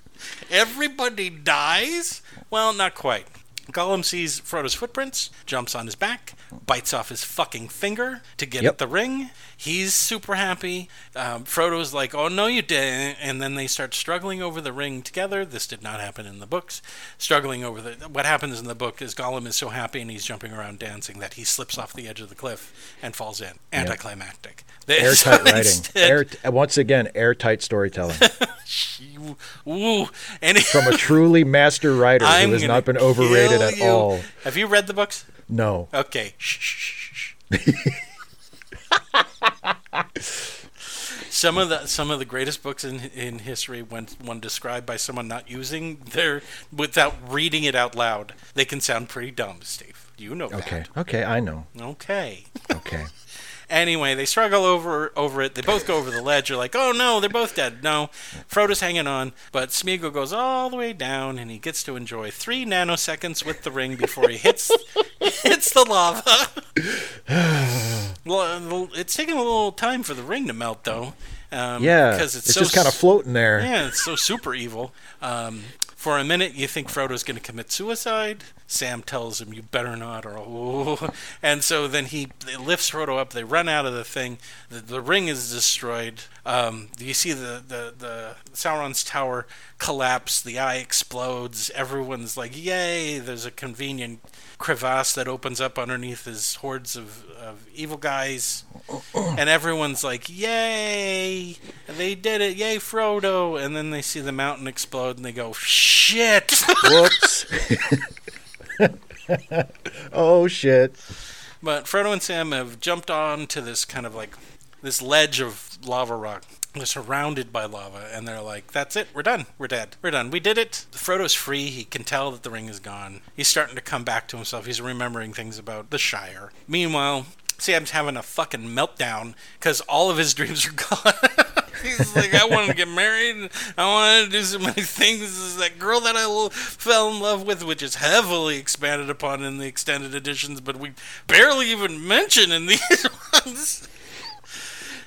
Everybody dies? Well, not quite. Gollum sees Frodo's footprints, jumps on his back, bites off his fucking finger to get Yep. at the ring. He's super happy. Um, Frodo's like, "Oh no, you didn't!" And then they start struggling over the ring together. This did not happen in the books. Struggling over the what happens in the book is Gollum is so happy and he's jumping around dancing that he slips off the edge of the cliff and falls in. Anticlimactic. Airtight So writing. instead- Air, once again, airtight storytelling Ooh, and from a truly master writer I'm who has not been overrated kill at all. Have you read the books? No. Okay. Shh, shh, shh. some of the some of the greatest books in in history when when described by someone not using their without reading it out loud, they can sound pretty dumb, Steve. You know that. Okay. Okay, I know. Okay. Okay. Anyway, they struggle over over it. They both go over the ledge. You're like, oh no, they're both dead. No, Frodo's hanging on, but Smeagol goes all the way down, and he gets to enjoy three nanoseconds with the ring before he hits hits the lava. well, it's taking a little time for the ring to melt, though. Um, Yeah. because it's, it's so just kind of floating there. yeah, it's so super evil. Um, for a minute, you think Frodo's going to commit suicide. Sam tells him, "You better not," or oh. and so then he lifts Frodo up. They run out of the thing. The, the ring is destroyed. Um, you see the, the the Sauron's tower collapse. The eye explodes. Everyone's like, "Yay!" There's a convenient crevasse that opens up underneath his hordes of, of evil guys and everyone's like, "Yay! They did it! Yay, Frodo!" And then they see the mountain explode, and they go, "Shit!" Whoops. oh shit. but Frodo and Sam have jumped on to this kind of like this ledge of lava rock. They're surrounded by lava, and they're like, "That's it. We're done. We're dead. We're done. We did it." Frodo's free. He can tell that the ring is gone. He's starting to come back to himself. He's remembering things about the Shire. Meanwhile, Sam's having a fucking meltdown because all of his dreams are gone. He's like, I wanted to get married. I wanted to do so many things. Is that girl that I lo- fell in love with, which is heavily expanded upon in the extended editions, but we barely even mention in these ones.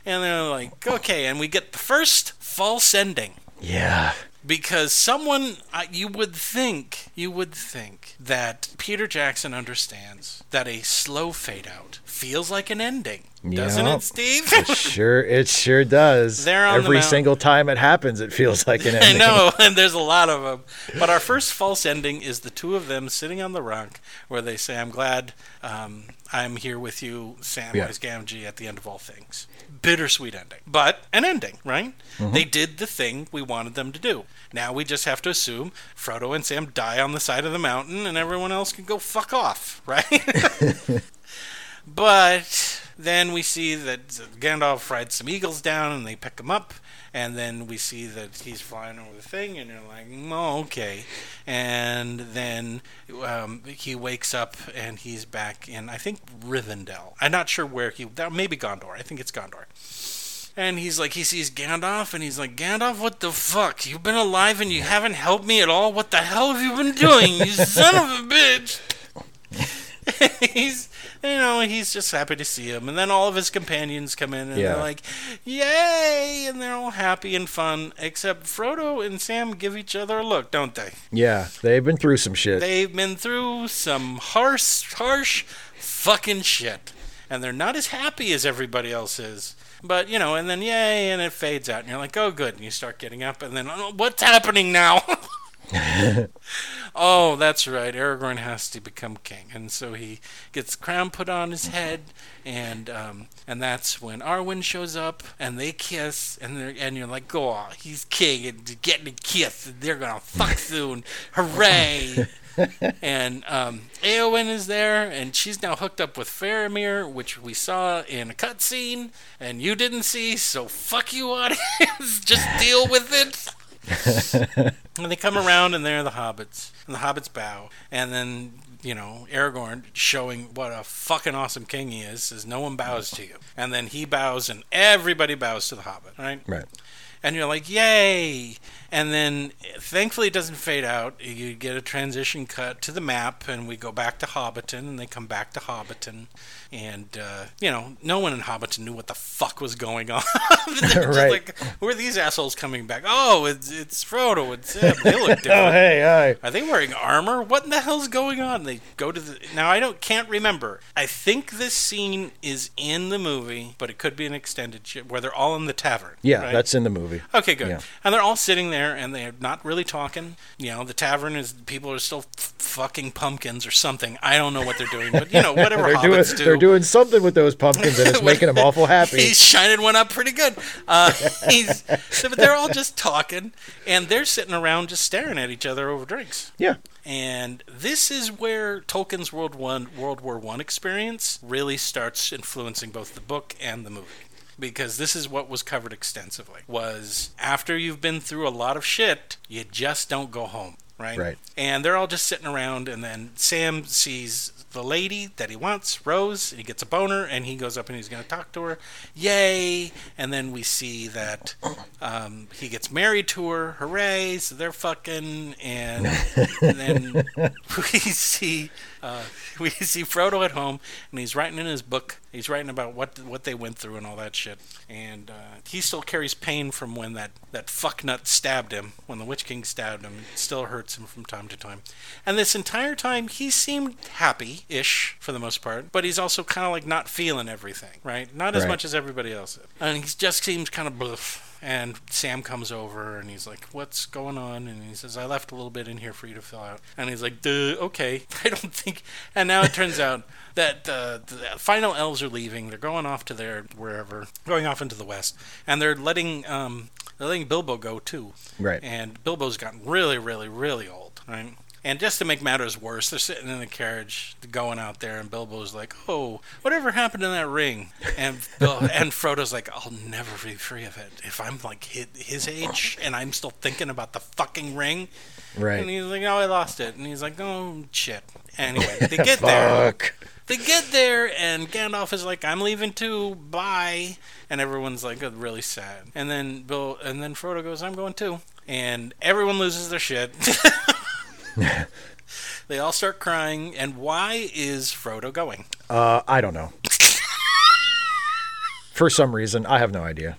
And they're like, okay, and we get the first false ending Yeah. because someone you would think you would think that Peter Jackson understands that a slow fade out feels like an ending, doesn't Yep. it, Steve? it Sure, it sure does. Every single time it happens, it feels like an ending. I know, and there's a lot of them. But our first false ending is the two of them sitting on the rock, where they say, "I'm glad um, I'm here with you, Samwise Yeah. Gamgee, at the end of all things." Bittersweet ending, but an ending, right? Mm-hmm. They did the thing we wanted them to do. Now we just have to assume Frodo and Sam die on the side of the mountain, and everyone else can go fuck off, right? But then we see that Gandalf rides some eagles down and they pick him up. And then we see that he's flying over the thing, and you're like, oh, okay. And then um, he wakes up and he's back in, I think, Rivendell. I'm not sure where he, that- maybe Gondor. I think it's Gondor. And he's like, he sees Gandalf, and he's like, Gandalf, what the fuck? You've been alive and you haven't helped me at all? What the hell have you been doing, you son of a bitch? he's you know he's just happy to see him. And then all of his companions come in and Yeah. they're like yay! And they're all happy and fun except frodo and sam give each other a look don't they? Yeah, they've been through some shit. they've been through some harsh harsh fucking shit. And they're not as happy as everybody else is. But you know and then yay and it fades out. And you're like oh good. And you start getting up and then oh, what's happening now Oh, that's right. Aragorn has to become king, and so he gets the crown put on his head, and um, and that's when Arwen shows up, and they kiss, and they're, and you're like, oh, he's king, and getting a kiss, and they're gonna fuck soon, hooray! and um, Eowyn is there, and she's now hooked up with Faramir, which we saw in a cutscene, and you didn't see, so fuck you, audience. Just deal with it. And they come around and they're the hobbits. And the hobbits bow. And then, you know, Aragorn showing what a fucking awesome king he is, says no one bows to you. And then he bows and everybody bows to the hobbit, right? Right. And you're like, yay! And then, thankfully, it doesn't fade out. You get a transition cut to the map, and we go back to Hobbiton, and they come back to Hobbiton. And, uh, you know, no one in Hobbiton knew what the fuck was going on. Right. like, who are these assholes coming back? Oh, it's, it's Frodo and Sam. They look different. Oh, hey, hi. Are they wearing armor? What in the hell's going on? They go to the now. I don't can't remember. I think this scene is in the movie, but it could be an extended shit where they're all in the tavern. Yeah, right? that's in the movie. okay. Good. yeah. And they're all sitting there, and they're not really talking. You know, the tavern is people are still f- fucking pumpkins or something. I don't know what they're doing, but you know, whatever They're doing, hobbits do. Doing something with those pumpkins, and it's making them awful happy. He's shining one up pretty good. Uh, he's, but they're all just talking, and they're sitting around just staring at each other over drinks. Yeah. And this is where Tolkien's World One World War One experience really starts influencing both the book and the movie. Because this is what was covered extensively. Was after you've been through a lot of shit, you just don't go home, right? Right. And they're all just sitting around and then Sam sees the lady that he wants, Rose, and he gets a boner and he goes up and he's gonna talk to her. Yay! And then we see that um, he gets married to her, hooray, so they're fucking and then we see uh, we see Frodo at home, and he's writing in his book. He's writing about what what they went through and all that shit. And uh, he still carries pain from when that that fucknut stabbed him, when the Witch King stabbed him. It still hurts him from time to time. And this entire time, he seemed happy-ish for the most part, but he's also kind of like not feeling everything, right? Not as Right. much as everybody else. Is. And he just seems kind of bluff. And Sam comes over and he's like, "What's going on?" And he says, "I left a little bit in here for you to fill out." And he's like, "Duh, okay." I don't think. And now it turns out that uh, the final elves are leaving. They're going off to their wherever, going off into the west, and they're letting um, they're letting Bilbo go too. Right. And Bilbo's gotten really, really, really old, right? And just to make matters worse, they're sitting in the carriage going out there, and Bilbo's like, "Oh, whatever happened to that ring?" And Bill, and Frodo's like, "I'll never be free of it. If I'm like his, age and I'm still thinking about the fucking ring." Right. And he's like, "No, I lost it." And he's like, "Oh shit." Anyway, they get there. Fuck. They get there, and Gandalf is like, "I'm leaving too. Bye." And everyone's like, really sad. And then Bill, and then Frodo goes, "I'm going too." And everyone loses their shit. they all start crying. And why is Frodo going? Uh, I don't know. For some reason, I have no idea.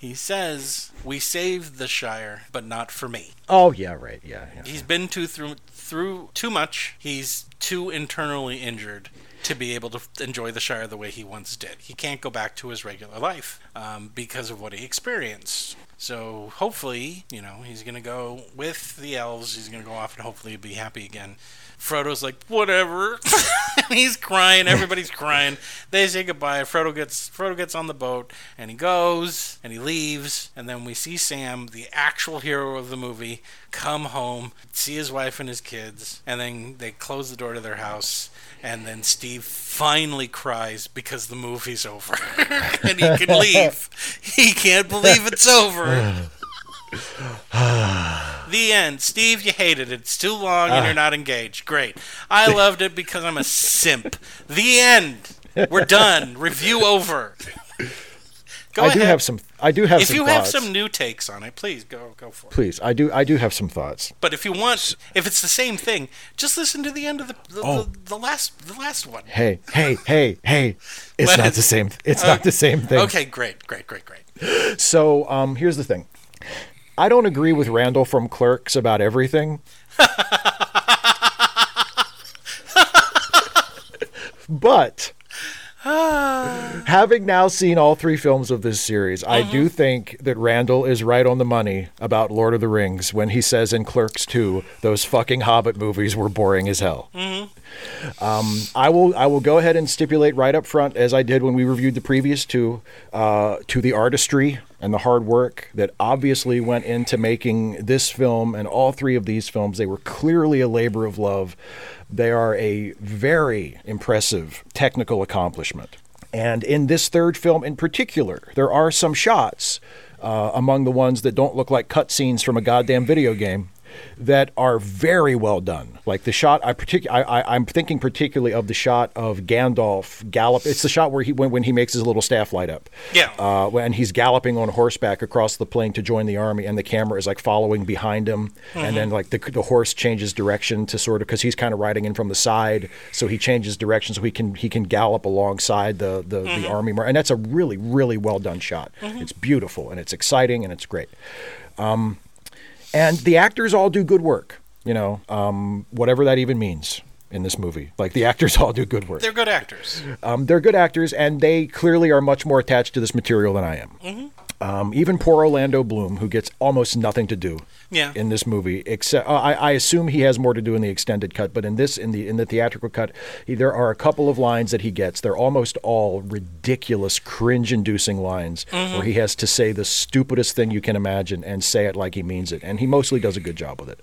He says, "We saved the Shire, but not for me." Oh yeah, right. Yeah. yeah. He's been too through through too much. He's too internally injured to be able to enjoy the Shire the way he once did. He can't go back to his regular life um, because of what he experienced. So hopefully, you know, he's gonna go with the elves. He's gonna go off and hopefully be happy again. Frodo's like, whatever. he's crying. Everybody's crying. They say goodbye. Frodo gets Frodo gets on the boat and he goes and he leaves. And then we see Sam, the actual hero of the movie, come home, see his wife and his kids, and then they close the door to their house. And then Steve finally cries because the movie's over and he can leave. He can't believe it's over. the end. Steve, you hated it. It's too long and you're ah. not engaged. Great. I loved it because I'm a simp. The end. We're done. Review over. Go I ahead. do have some. I do have if some you have some new takes on it, please go go for it. Please, I do. I do have some thoughts. But if you want, if it's the same thing, just listen to the end of the the, Oh. the, the last the last one. Hey, hey, hey, hey! It's What not is- the same. It's not the same thing. Okay, great, great, great, great. So, um, here's the thing. I don't agree with Randall from Clerks about everything. but having now seen all three films of this series, I do think that Randall is right on the money about Lord of the Rings when he says in Clerks 2, those fucking Hobbit movies were boring as hell. Um, I will I will go ahead and stipulate right up front, as I did when we reviewed the previous two, uh, to the artistry and the hard work that obviously went into making this film and all three of these films. They were clearly a labor of love. They are a very impressive technical accomplishment. And in this third film in particular, there are some shots uh, among the ones that don't look like cutscenes from a goddamn video game that are very well done. Like the shot, I partic- I, I, I'm thinking particularly of the shot of Gandalf gallop. It's the shot where he when, when he makes his little staff light up. Yeah. Uh, when he's galloping on horseback across the plain to join the army, and the camera is like following behind him, and then mm-hmm. like the the horse changes direction to sort of because he's kind of riding in from the side, so he changes direction so he can he can gallop alongside the the, the mm-hmm. army, mar- and that's a really really well done shot. Mm-hmm. It's beautiful and it's exciting and it's great um, and the actors all do good work you know um, whatever that even means in this movie. Like the actors all do good work. They're good actors. um, they're good actors and they clearly are much more attached to this material than i am um, even poor orlando bloom who gets almost nothing to do Yeah. in this movie except uh, I, I assume he has more to do in the extended cut but in this in the in the theatrical cut he, there are a couple of lines that he gets they're almost all ridiculous cringe inducing lines where he has to say the stupidest thing you can imagine and say it like he means it and he mostly does a good job with it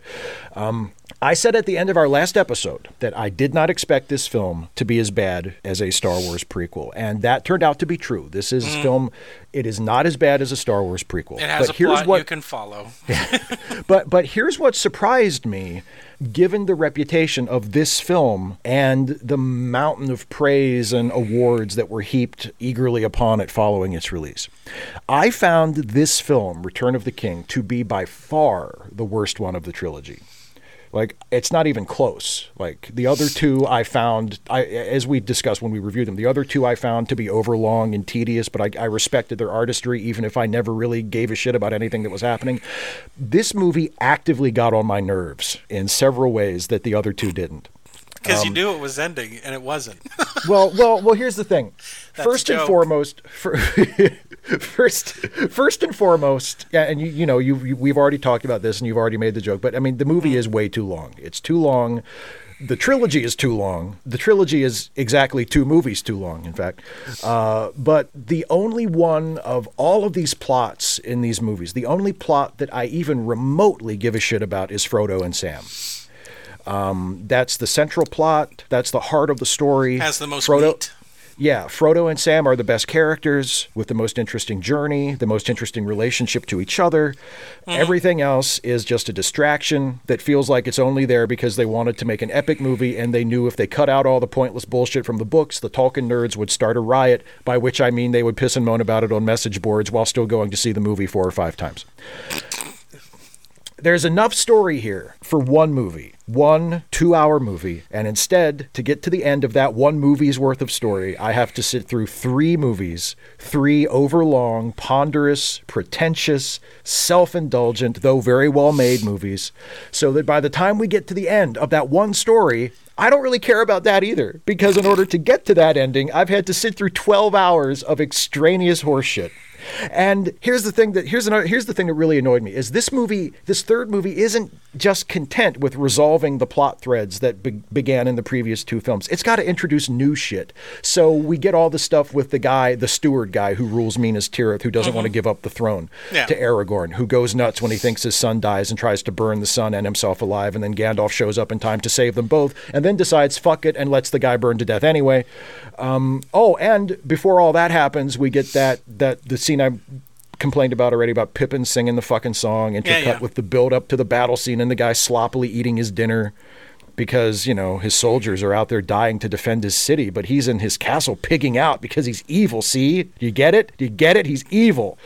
um, I said at the end of our last episode that I did not expect this film to be as bad as a Star Wars prequel, and that turned out to be true. This is film; it is not as bad as a Star Wars prequel. It has but a here's plot what you can follow. but but here's what surprised me given the reputation of this film and the mountain of praise and awards that were heaped eagerly upon it following its release. I found this film Return of the King to be by far the worst one of the trilogy. Like it's not even close. Like the other two, I found, I as we discussed when we reviewed them, the other two I found to be overlong and tedious. But I, I respected their artistry, even if I never really gave a shit about anything that was happening. This movie actively got on my nerves in several ways that the other two didn't. Because Um, you knew it was ending and it wasn't. Well, well, well. Here's the thing. That's first and foremost, fir- first, first and foremost, yeah, and you, you know, you, you, we've already talked about this, and you've already made the joke. But I mean, the movie Mm. is way too long. It's too long. The trilogy is too long. The trilogy is exactly two movies too long, in fact. Uh, but the only one of all of these plots in these movies, the only plot that I even remotely give a shit about is Frodo and Sam. Um, that's the central plot. That's the heart of the story. Has the most Frodo, meat. yeah, Frodo and Sam are the best characters with the most interesting journey, the most interesting relationship to each other. Everything else is just a distraction that feels like it's only there because they wanted to make an epic movie and they knew if they cut out all the pointless bullshit from the books, the Tolkien nerds would start a riot, by which I mean they would piss and moan about it on message boards while still going to see the movie four or five times. There's enough story here for one movie, one two hour movie. And instead, to get to the end of that one movie's worth of story, I have to sit through three movies, three overlong, ponderous, pretentious, self indulgent, though very well made movies, so that by the time we get to the end of that one story, I don't really care about that either, because in order to get to that ending, I've had to sit through 12 hours of extraneous horseshit. And here's the thing that here's another here's the thing that really annoyed me is this movie this third movie isn't just content with resolving the plot threads that be- began in the previous two films. It's got to introduce new shit. So we get all the stuff with the guy, the steward guy who rules Minas Tirith, who doesn't want to give up the throne Yeah. to Aragorn, who goes nuts when he thinks his son dies and tries to burn the son and himself alive, and then Gandalf shows up in time to save them both, and then decides fuck it and lets the guy burn to death anyway. Um, oh, and before all that happens, we get that that the scene I complained about already about Pippin singing the fucking song, intercut yeah. with the build up to the battle scene and the guy sloppily eating his dinner. Because, you know, his soldiers are out there dying to defend his city, but he's in his castle pigging out because he's evil, see? Do you get it? Do you get it? He's evil.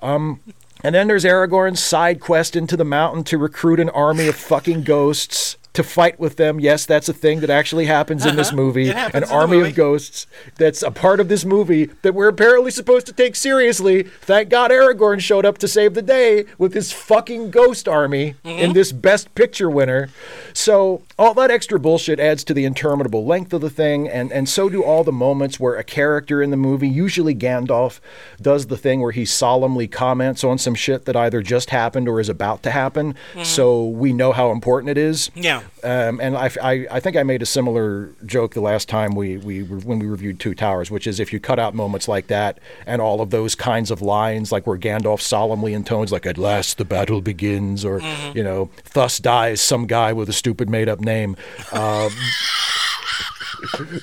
Um, and then there's Aragorn's side quest into the mountain to recruit an army of fucking ghosts to fight with them. Yes, that's a thing that actually happens in this movie. Uh-huh. Happens An army movie. of ghosts that's a part of this movie that we're apparently supposed to take seriously. Thank God Aragorn showed up to save the day with his fucking ghost army Mm-hmm. in this best picture winner. So all that extra bullshit adds to the interminable length of the thing, and, and so do all the moments where a character in the movie, usually Gandalf, does the thing where he solemnly comments on some shit that either just happened or is about to happen, so we know how important it is. Yeah. Um, and I, I, I think I made a similar joke the last time we, we when we reviewed Two Towers, which is if you cut out moments like that and all of those kinds of lines, like where Gandalf solemnly intones, like "At last the battle begins," or you know, "Thus dies some guy with a stupid made up name." Um,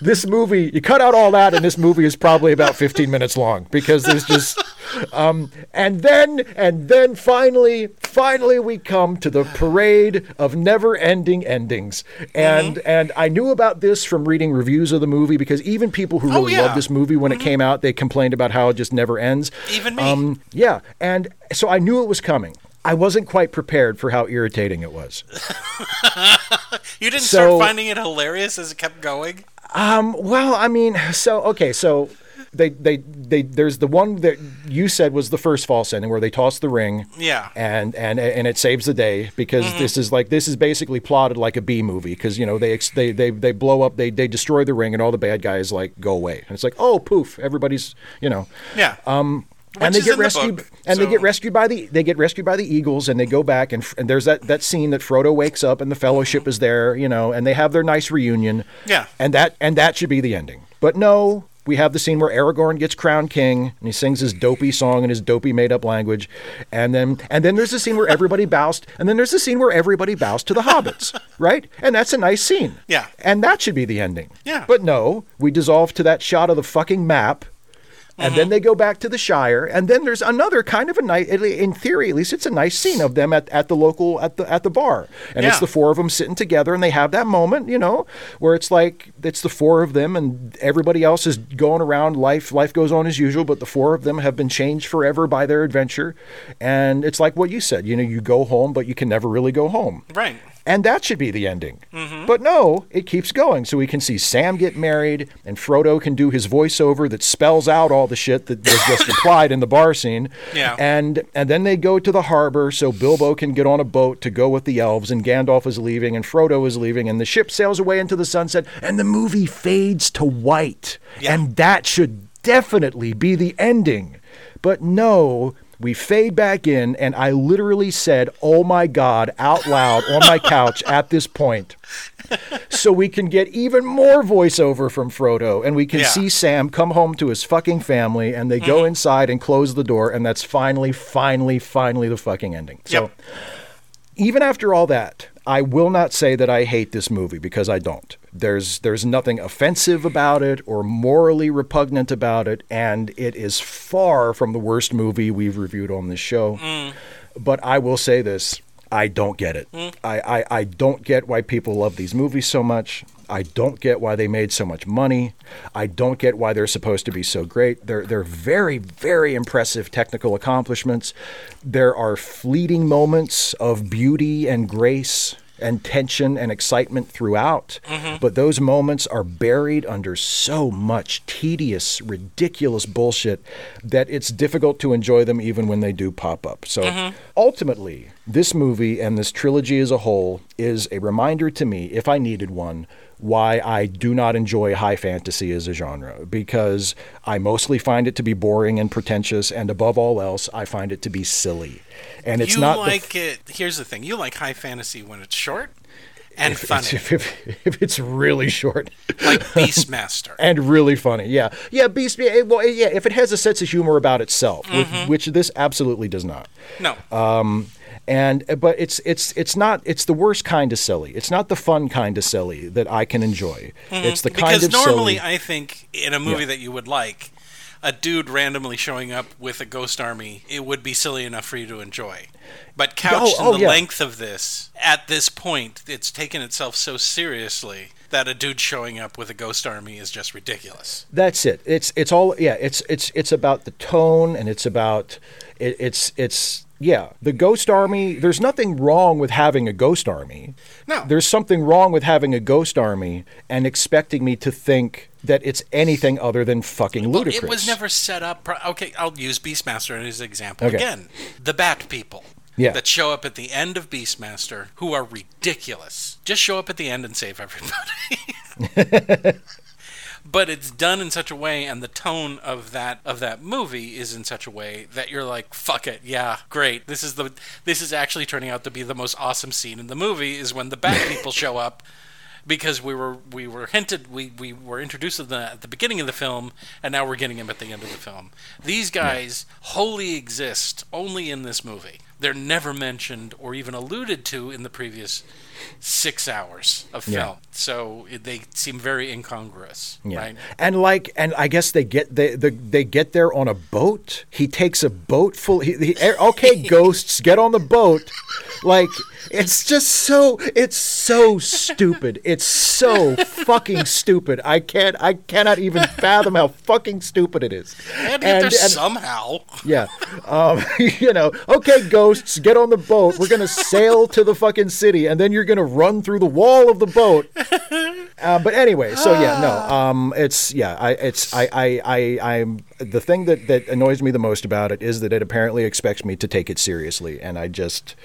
this movie, you cut out all that, and this movie is probably about 15 minutes long because there's just. Um, and then, and then finally, finally, we come to the parade of never-ending endings. And and I knew about this from reading reviews of the movie because even people who really yeah. loved this movie when it came out, they complained about how it just never ends. Even me. Um, yeah, and so I knew it was coming. I wasn't quite prepared for how irritating it was. You didn't So- start finding it hilarious as it kept going? Um, well, I mean, so okay, so they they they there's the one that you said was the first false ending where they toss the ring. Yeah. And and and it saves the day because this is like this is basically plotted like a B movie because you know they they they they blow up they they destroy the ring and all the bad guys like go away and it's like oh poof everybody's you know Yeah. um, Which and they get in the rescued, book, and they get rescued by the they get rescued by the eagles, and they go back, and, and there's that that scene that Frodo wakes up, and the Fellowship is there, you know, and they have their nice reunion. Yeah. and that and that should be the ending. But no, we have the scene where Aragorn gets crowned king, and he sings his dopey song in his dopey made up language, and then and then there's the scene where everybody bows, and then there's the scene where everybody bows to the hobbits, right? And that's a nice scene. Yeah. and that should be the ending. Yeah. but no, we dissolve to that shot of the fucking map and then mm-hmm. they go back to the Shire, and then there's another kind of a nice, in theory at least, it's a nice scene of them at, at the local at the at the bar, and it's the four of them sitting together, and they have that moment, you know, where it's like it's the four of them, and everybody else is going around. Life life goes on as usual, but the four of them have been changed forever by their adventure, and it's like what you said, you know, you go home, but you can never really go home. Right. And that should be the ending. Mm-hmm. But no, it keeps going. So we can see Sam get married, and Frodo can do his voiceover that spells out all the shit that was just implied in the bar scene. Yeah. And and then they go to the harbor so Bilbo can get on a boat to go with the elves, and Gandalf is leaving, and Frodo is leaving, and the ship sails away into the sunset, and the movie fades to white. Yeah. And that should definitely be the ending. But no, we fade back in, and I literally said, Oh my God, out loud on my couch at this point. So we can get even more voiceover from Frodo, and we can Yeah. see Sam come home to his fucking family, and they go mm-hmm. inside and close the door, and that's finally, finally, finally the fucking ending. So Yep. even after all that, I will not say that I hate this movie because I don't. There's there's nothing offensive about it or morally repugnant about it, and it is far from the worst movie we've reviewed on this show. Mm. But I will say this. I don't get it. Mm. I, I, I don't get why people love these movies so much. I don't get why they made so much money. I don't get why they're supposed to be so great. They're they're very very impressive technical accomplishments. There are fleeting moments of beauty and grace and tension and excitement throughout, mm-hmm. but those moments are buried under so much tedious, ridiculous bullshit that it's difficult to enjoy them even when they do pop up. So mm-hmm. ultimately, this movie and this trilogy as a whole is a reminder to me, if I needed one, why I do not enjoy high fantasy as a genre because I mostly find it to be boring and pretentious, and above all else, I find it to be silly. And it's you not like it. Here's the thing: you like high fantasy when it's short and funny, if, if, if it's really short like Beastmaster. and really funny. Yeah, yeah. Beast. Well, yeah. If it has a sense of humor about itself, Mm-hmm. which this absolutely does not. No, And but it's it's it's not it's the worst kind of silly. It's not the fun kind of silly that I can enjoy. It's the kind Mm-hmm. because of normally silly. I think in a movie Yeah. that you would like, a dude randomly showing up with a ghost army, it would be silly enough for you to enjoy. But couched oh, in the yeah. length of this, at this point, it's taken itself so seriously that a dude showing up with a ghost army is just ridiculous. That's it. It's it's all yeah. It's it's it's about the tone and it's about it, it's it's yeah. The Ghost Army. There's nothing wrong with having a Ghost Army. No. There's something wrong with having a Ghost Army and expecting me to think that it's anything other than fucking Well, ludicrous. it was never set up. Pro- okay, I'll use Beastmaster as an example Okay. again. The Bat People. Yeah. That show up at the end of Beastmaster, who are ridiculous. Just show up at the end and save everybody. but it's done in such a way, and the tone of that of that movie is in such a way that you're like, "Fuck it, yeah, great. This is the this is actually turning out to be the most awesome scene in the movie is when the Bat People show up." because we were we were hinted we, we were introduced to them at the beginning of the film and now we're getting them at the end of the film. These guys wholly exist only in this movie. They're never mentioned or even alluded to in the previous six hours of Yeah. film. So they seem very incongruous, Yeah. right? And like, and I guess they get they the, they get there on a boat. He takes a boat full. He, he, okay, ghosts, get on the boat. Like, it's just so it's so stupid. It's so fucking stupid. I can't I cannot even fathom how fucking stupid it is. And, get there somehow. Yeah. Um, you know, okay, ghosts, get on the boat. We're going to sail to the fucking city, and then you're going to run through the wall of the boat. Uh, but anyway, so yeah, no, um, it's yeah, I, it's I, I, I, I'm the thing that that annoys me the most about it is that it apparently expects me to take it seriously, and I just,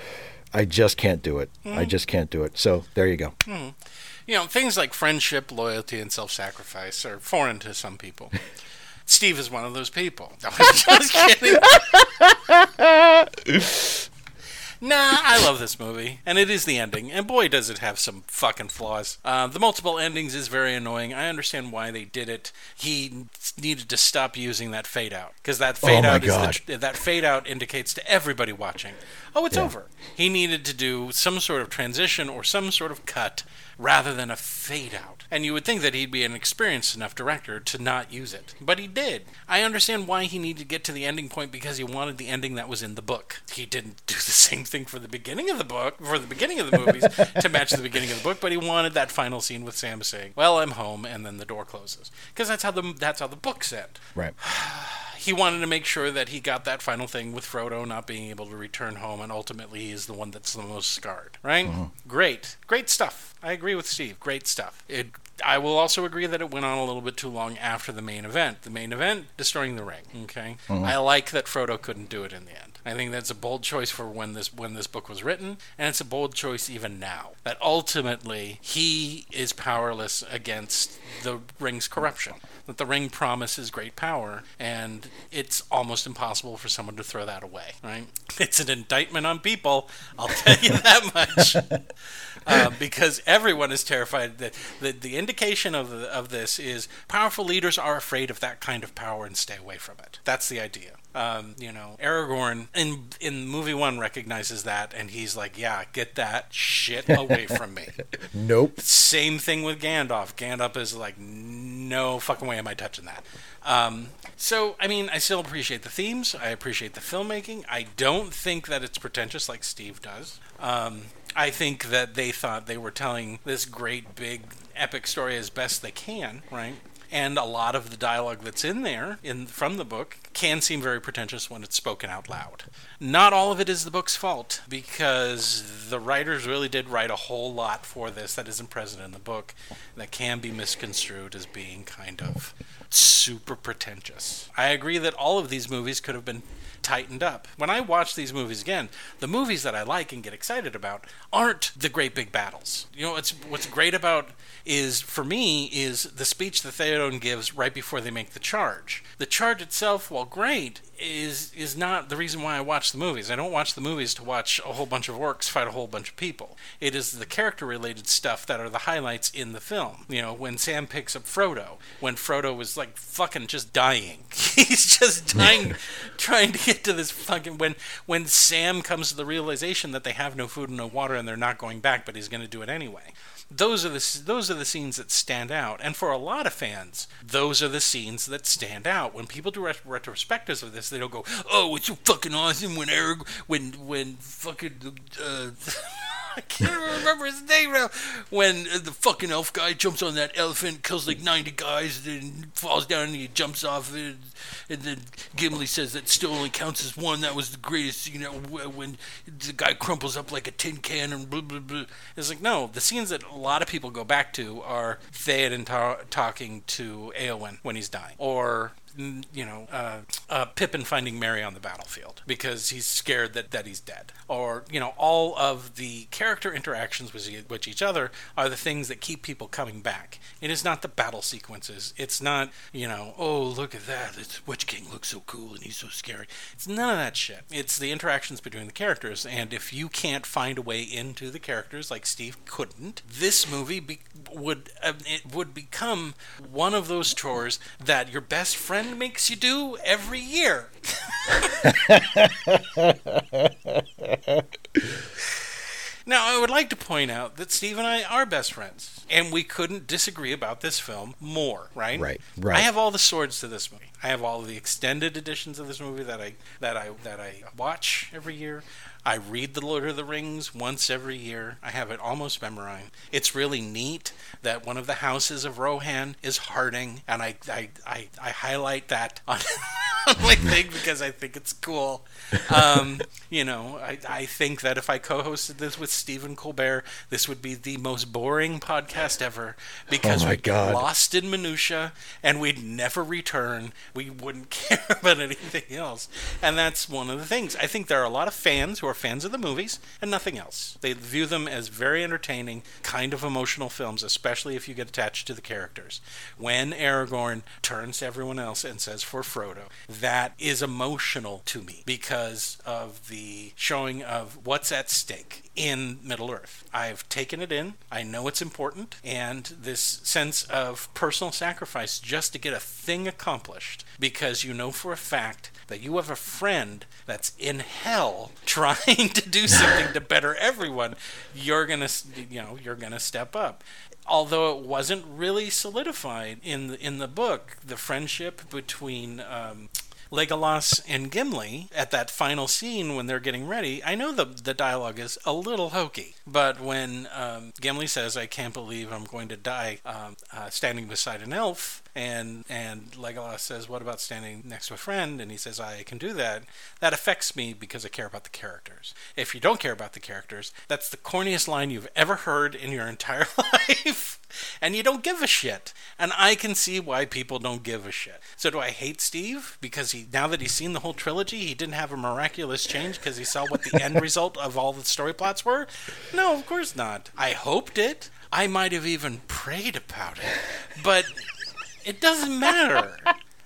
I just can't do it. I just can't do it. So there you go. You know, things like friendship, loyalty, and self-sacrifice are foreign to some people. Steve is one of those people. No, I'm just kidding. Nah, I love this movie, and it is the ending, and boy, does it have some fucking flaws. Uh, the multiple endings is very annoying. I understand why they did it. He needed to stop using that fade out because that fade Oh out is the, that fade out indicates to everybody watching, oh, it's over. He needed to do some sort of transition or some sort of cut rather than a fade out. And you would think that he'd be an experienced enough director to not use it. But he did. I understand why he needed to get to the ending point because he wanted the ending that was in the book. He didn't do the same thing for the beginning of the book, for the beginning of the movies to match the beginning of the book, but he wanted that final scene with Sam saying, "Well, I'm home," and then the door closes. Because that's how the that's how the books end Right. he wanted to make sure that he got that final thing with Frodo not being able to return home, and ultimately he is the one that's the most scarred. Right? Mm-hmm. Great, great stuff. I agree with Steve. Great stuff. It. I will also agree that it went on a little bit too long after the main event. The main event, destroying the ring. Okay. Mm-hmm. I like that Frodo couldn't do it in the end. I think that's a bold choice for when this when this book was written, and it's a bold choice even now. That ultimately he is powerless against the ring's corruption. That the ring promises great power, and it's almost impossible for someone to throw that away. Right? It's an indictment on people. I'll tell you that much. Uh, because everyone is terrified. That the, the indication of of this is powerful leaders are afraid of that kind of power and stay away from it. That's the idea. Um, you know, Aragorn in in movie one recognizes that, and he's like, "Yeah, get that shit away from me." Nope. Same thing with Gandalf. Gandalf is like, "No fucking way am I touching that." Um, so, I mean, I still appreciate the themes. I appreciate the filmmaking. I don't think that it's pretentious like Steve does. Um, I think that they thought they were telling this great, big, epic story as best they can, right? And a lot of the dialogue that's in there, in from the book, can seem very pretentious when it's spoken out loud. Not all of it is the book's fault, because the writers really did write a whole lot for this that isn't present in the book that can be misconstrued as being kind of super pretentious. I agree that all of these movies could have been tightened up. When I watch these movies again, the movies that I like and get excited about aren't the great big battles. You know, it's what's great about is for me is the speech that Theoden gives right before they make the charge. The charge itself, while great, is is not the reason why I watch the movies. I don't watch the movies to watch a whole bunch of orcs fight a whole bunch of people. It is the character related stuff that are the highlights in the film. You know, when Sam picks up Frodo, when Frodo was like fucking just dying. He's just dying trying to get to this fucking when when Sam comes to the realization that they have no food and no water and they're not going back, but he's going to do it anyway those are the those are the scenes that stand out. And for a lot of fans, those are the scenes that stand out. When people do ret- retrospectives of this, they don't go, "Oh, it's so fucking awesome when Eric when when fucking." Uh, I can't remember his name now. When the fucking elf guy jumps on that elephant, kills like 90 guys, then falls down and he jumps off it. And then Gimli says that still only counts as one. That was the greatest, you know, when the guy crumples up like a tin can and blah, blah, blah. It's like, no, the scenes that a lot of people go back to are Theoden ta- talking to Eowyn when he's dying. Or you know, uh, uh, Pippin finding Merry on the battlefield because he's scared that, that he's dead. Or, you know, all of the character interactions with, with each other are the things that keep people coming back. It is not the battle sequences. It's not, you know, oh, look at that. It's Witch King looks so cool and he's so scary. It's none of that shit. It's the interactions between the characters. And if you can't find a way into the characters like Steve couldn't, this movie be- would uh, it would become one of those chores that your best friend makes you do every year. now, I would like to point out that Steve and I are best friends, and we couldn't disagree about this film more, right? Right, right. I have all the swords to this movie. I have all the extended editions of this movie that I that I that I watch every year. I read The Lord of the Rings once every year. I have it almost memorized. It's really neat that one of the houses of Rohan is Harding, and I, I, I, I highlight that on, my thing because I think it's cool. Um, you know, I, I think that if I co hosted this with Stephen Colbert, this would be the most boring podcast ever because oh we'd God. lost in minutia and we'd never return. We wouldn't care about anything else. And that's one of the things. I think there are a lot of fans who are fans of the movies and nothing else. They view them as very entertaining, kind of emotional films, especially if you get attached to the characters. When Aragorn turns to everyone else and says, For Frodo, that is emotional to me because of the showing of what's at stake in Middle Earth. I've taken it in, I know it's important, and this sense of personal sacrifice just to get a thing accomplished because you know for a fact that you have a friend that's in hell trying to do something to better everyone, you're gonna, you know, you're gonna step up. Although it wasn't really solidified in the, in the book, the friendship between um, Legolas and Gimli at that final scene when they're getting ready, I know the the dialogue is a little hokey, but when um, Gimli says, "I can't believe I'm going to die um, uh, standing beside an elf," and and Legolas says, "What about standing next to a friend?" and he says, "I can do that." That affects me because I care about the characters. If you don't care about the characters, that's the corniest line you've ever heard in your entire life and you don't give a shit. And I can see why people don't give a shit. So do I hate Steve because he now that he's seen the whole trilogy, he didn't have a miraculous change because he saw what the end result of all the story plots were? No, of course not. I hoped it. I might have even prayed about it. But it doesn't matter.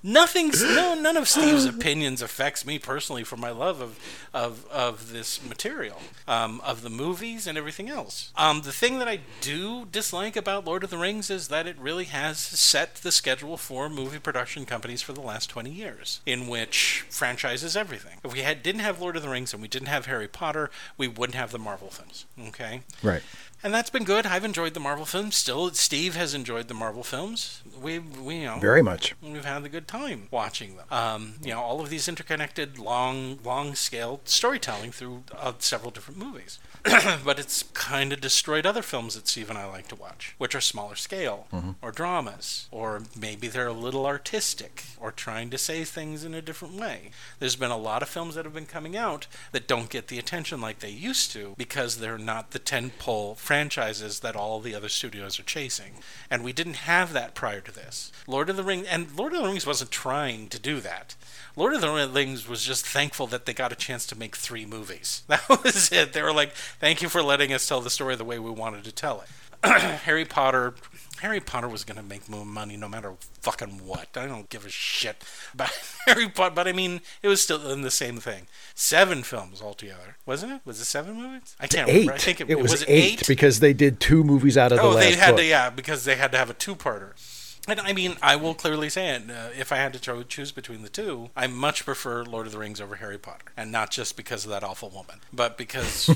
Nothing's no none of Steve's opinions affects me personally for my love of of, of this material, um, of the movies and everything else. Um, the thing that I do dislike about Lord of the Rings is that it really has set the schedule for movie production companies for the last twenty years, in which franchises everything. If we had didn't have Lord of the Rings and we didn't have Harry Potter, we wouldn't have the Marvel films. Okay, Right. And that's been good. I've enjoyed the Marvel films. Still, Steve has enjoyed the Marvel films. We, we you know, Very much. We've had a good time watching them. Um, you know, all of these interconnected, long, long scale storytelling through uh, several different movies. but it's kind of destroyed other films that Steve and I like to watch, which are smaller scale or dramas, or maybe they're a little artistic or trying to say things in a different way. There's been a lot of films that have been coming out that don't get the attention like they used to because they're not the ten tentpole franchises that all the other studios are chasing. And we didn't have that prior to this. Lord of the Rings, and Lord of the Rings wasn't trying to do that. Lord of the Rings was just thankful that they got a chance to make three movies. That was it. They were like, "Thank you for letting us tell the story the way we wanted to tell it." Harry Potter, Harry Potter was gonna make more money no matter fucking what. I don't give a shit about Harry Potter, but I mean, it was still in the same thing. Seven films altogether, wasn't it? Was it seven movies? I can't Eight. remember. I think it, it was, it eight, because they did two movies out of the Oh, last they had book. to, yeah, because they had to have a two-parter. And I mean, I will clearly say it. Uh, if I had to cho- choose between the two, I much prefer Lord of the Rings over Harry Potter, and not just because of that awful woman, but because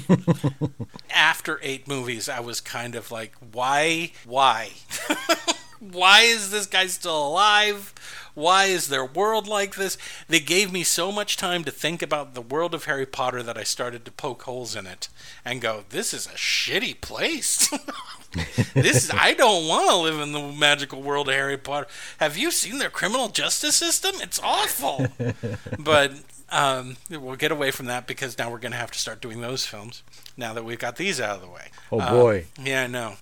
after eight movies, I was kind of like, why, why, why is this guy still alive? Why is their world like this? They gave me so much time to think about the world of Harry Potter that I started to poke holes in it and go, this is a shitty place. this is, I don't want to live in the magical world of Harry Potter. Have you seen their criminal justice system? It's awful. but um, we'll get away from that because now we're going to have to start doing those films now that we've got these out of the way. Oh Uh, boy. yeah, I know.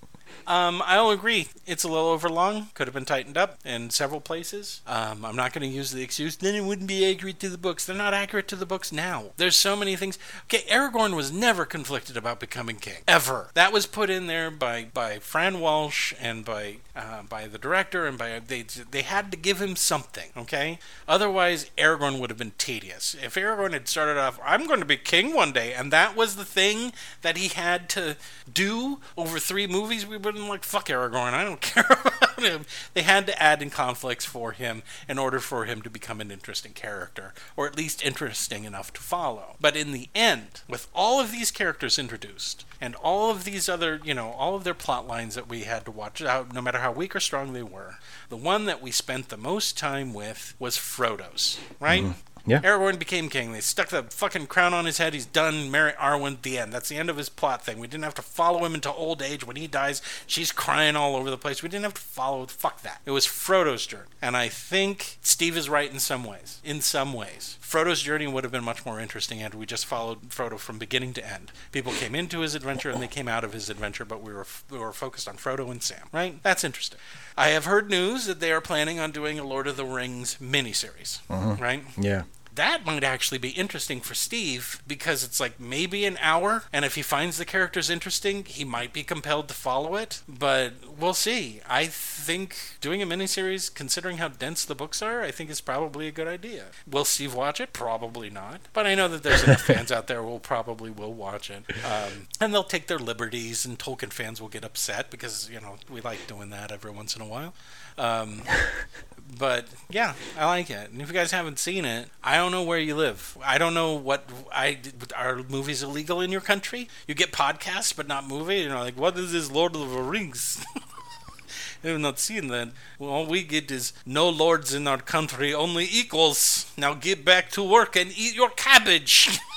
Um, I'll agree. It's a little overlong. Could have been tightened up in several places. Um, I'm not going to use the excuse, then it wouldn't be accurate to the books. They're not accurate to the books now. There's so many things. Okay, Aragorn was never conflicted about becoming king. Ever. That was put in there by, by Fran Walsh and by uh, by the director and by they they had to give him something. Okay. Otherwise, Aragorn would have been tedious. If Aragorn had started off, I'm going to be king one day, and that was the thing that he had to do over three movies, we would have been like, fuck Aragorn, I don't care about him. They had to add in conflicts for him in order for him to become an interesting character, or at least interesting enough to follow. But in the end, with all of these characters introduced, and all of these other, you know, all of their plot lines that we had to watch, out no matter how weak or strong they were, the one that we spent the most time with was Frodo's, right? Mm-hmm. Yeah. Aragorn became king. They stuck the fucking crown on his head. He's done. Marry Arwen. The end. That's the end of his plot thing. We didn't have to follow him into old age. When he dies, she's crying all over the place. We didn't have to follow. Fuck that. It was Frodo's journey, and I think Steve is right in some ways. In some ways, Frodo's journey would have been much more interesting had we just followed Frodo from beginning to end. People came into his adventure and they came out of his adventure, but we were we were focused on Frodo and Sam. Right? That's interesting. I have heard news that they are planning on doing a Lord of the Rings miniseries. Uh-huh. Right? Yeah. That might actually be interesting for Steve because it's like maybe an hour, and if he finds the characters interesting, he might be compelled to follow it. But we'll see. I think doing a miniseries, considering how dense the books are, I think is probably a good idea. Will Steve watch it? Probably not. But I know that there's enough fans out there who probably will watch it, um, and they'll take their liberties, and Tolkien fans will get upset because you know we like doing that every once in a while. Um, but yeah, I like it. And if you guys haven't seen it, I don't know where you live. I don't know what I are movies illegal in your country. You get podcasts, but not movie. You know, like what is this Lord of the Rings? I've not seen that. Well, all we get is no lords in our country, only equals. Now get back to work and eat your cabbage.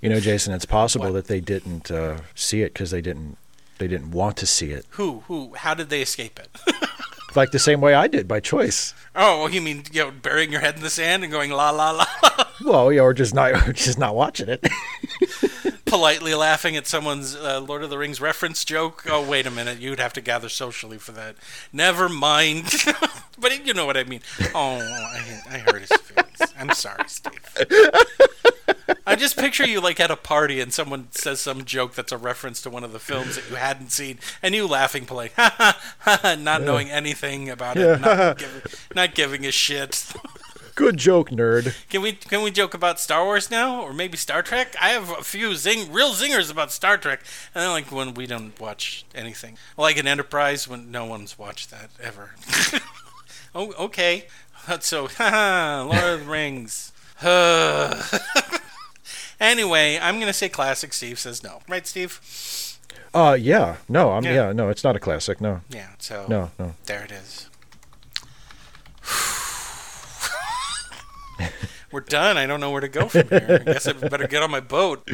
You know, Jason, it's possible What? that they didn't uh, see it because they didn't they didn't want to see it. who? Who? How did they escape it? Like the same way I did by choice. oh, you mean you know burying your head in the sand and going la la la? Well, yeah, or just not or just not watching it. politely laughing at someone's uh, Lord of the Rings reference joke. Oh, wait a minute. You'd have to gather socially for that. Never mind. but you know what I mean. Oh, I, I hurt his feelings. I'm sorry, Steve. I just picture you like at a party and someone says some joke that's a reference to one of the films that you hadn't seen, and you laughing polite, ha ha ha, ha, not knowing anything about it, not, giving, not giving a shit. Good joke, nerd. Can we can we joke about Star Wars now, or maybe Star Trek? I have a few zing real zingers about Star Trek, and then like when we don't watch anything, like an Enterprise when no one's watched that ever. oh, okay. That's so, Lord of the Rings. anyway, I'm gonna say classic. Steve says no, right, Steve? Uh, yeah, no, I'm Yeah. yeah, no, it's not a classic. No, Yeah. So no, no. there it is. We're done. I don't know where to go from here. I guess I better get on my boat.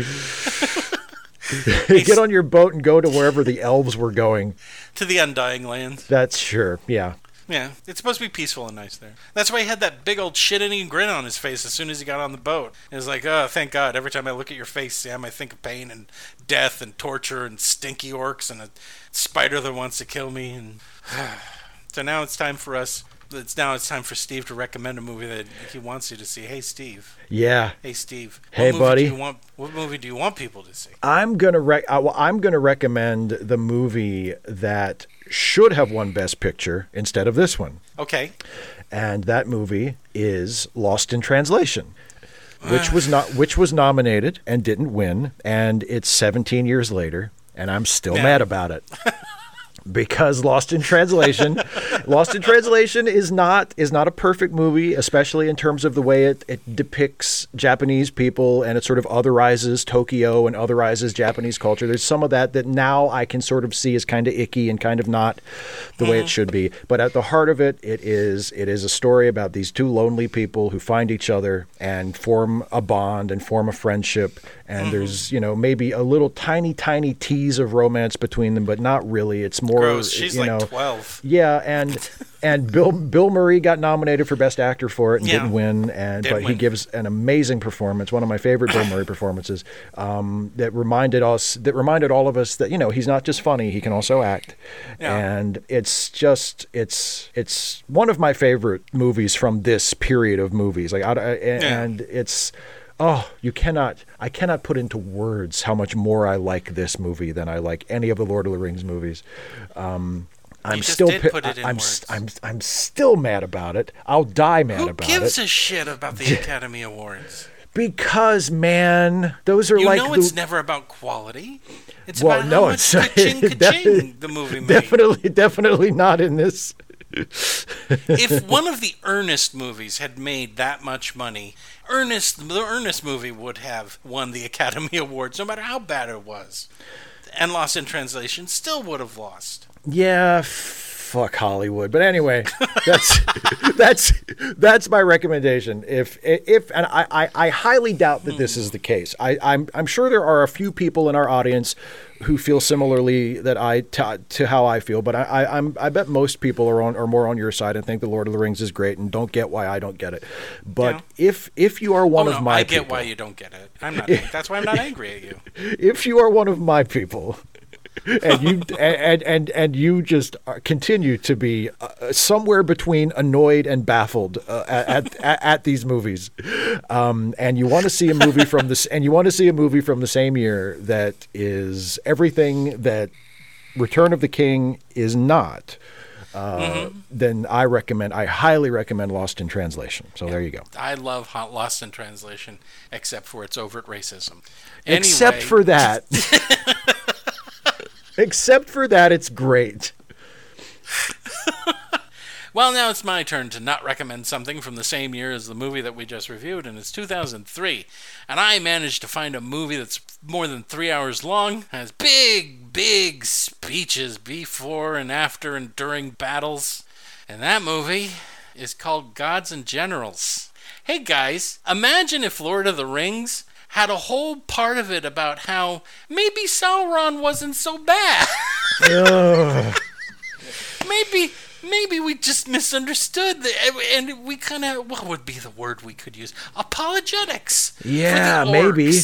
Get on your boat and go to wherever the elves were going. To the Undying Lands. That's sure. Yeah. Yeah, it's supposed to be peaceful and nice there. That's why he had that big old shit-eating grin on his face as soon as he got on the boat. It was like, oh, thank God. Every time I look at your face, Sam, I think of pain and death and torture and stinky orcs and a spider that wants to kill me. And so now it's time for us. It's now it's time for Steve to recommend a movie that he wants you to see. Hey, Steve. Yeah. Hey, Steve. Hey, what movie buddy. Do you want, what movie do you want people to see? I'm gonna rec- I, well, I'm gonna recommend the movie that should have won Best Picture instead of this one, Okay. and that movie is Lost in Translation, which was not which was nominated and didn't win, and it's 17 years later, and I'm still Yeah. mad about it. because Lost in Translation, Lost in Translation is not is not a perfect movie, especially in terms of the way it, it depicts Japanese people and it sort of otherizes Tokyo and otherizes Japanese culture. There's some of that that now I can sort of see is kind of icky and kind of not the way it mm-hmm. should be. But at the heart of it, it is it is a story about these two lonely people who find each other and form a bond and form a friendship. And there's you know maybe a little tiny tiny tease of romance between them, but not really. It's more Gross. She's you like know, 12. yeah, and and Bill Bill Murray got nominated for Best Actor for it and Yeah. didn't win. And Didn't but he gives an amazing performance, one of my favorite Bill Murray performances. Um, that reminded us that reminded all of us that you know he's not just funny; he can also act. Yeah. And it's just it's it's one of my favorite movies from this period of movies. Like I, I- and it's. Oh, you cannot! I cannot put into words how much more I like this movie than I like any of the Lord of the Rings movies. Um, I'm still pi- put it in I'm, words. I'm I'm still mad about it. I'll die mad Who about it. Who gives a shit about the Academy Awards? because man, those are You like know the, it's never about quality. It's well, about no, how much it's ka-ching, ka-ching the movie made. definitely definitely not in this. if one of the Ernest movies had made that much money, Ernest, the Ernest movie would have won the Academy Awards, no matter how bad it was. And Lost in Translation still would have lost. Yeah, fuck Hollywood. But anyway, that's that's that's my recommendation. If if and I, I, I highly doubt that this is the case. I, I'm I'm sure there are a few people in our audience who feel similarly that I to, to how I feel, but I, I I'm I bet most people are on are more on your side and think the Lord of the Rings is great and don't get why I don't get it. But Yeah. if if you are one oh, of no, my I get people, why you don't get it. I'm not. that's why I'm not angry at you. if you are one of my people and you and, and and you just continue to be uh, somewhere between annoyed and baffled uh, at, at at these movies. Um, and you want to see a movie from this and you want to see a movie from the same year that is everything that Return of the King is not uh, then I recommend I highly recommend Lost in Translation. So there you go. I love Lost in Translation, except for its overt racism. except for that except for that it's great Well, now it's my turn to not recommend something from the same year as the movie that we just reviewed, and it's 2003. And I managed to find a movie that's more than three hours long, has big, big speeches before and after and during battles. And that movie is called Gods and Generals. Hey guys, imagine if Lord of the Rings had a whole part of it about how maybe Sauron wasn't so bad. maybe maybe we just misunderstood the, and we kind of what would be the word we could use apologetics Yeah, maybe.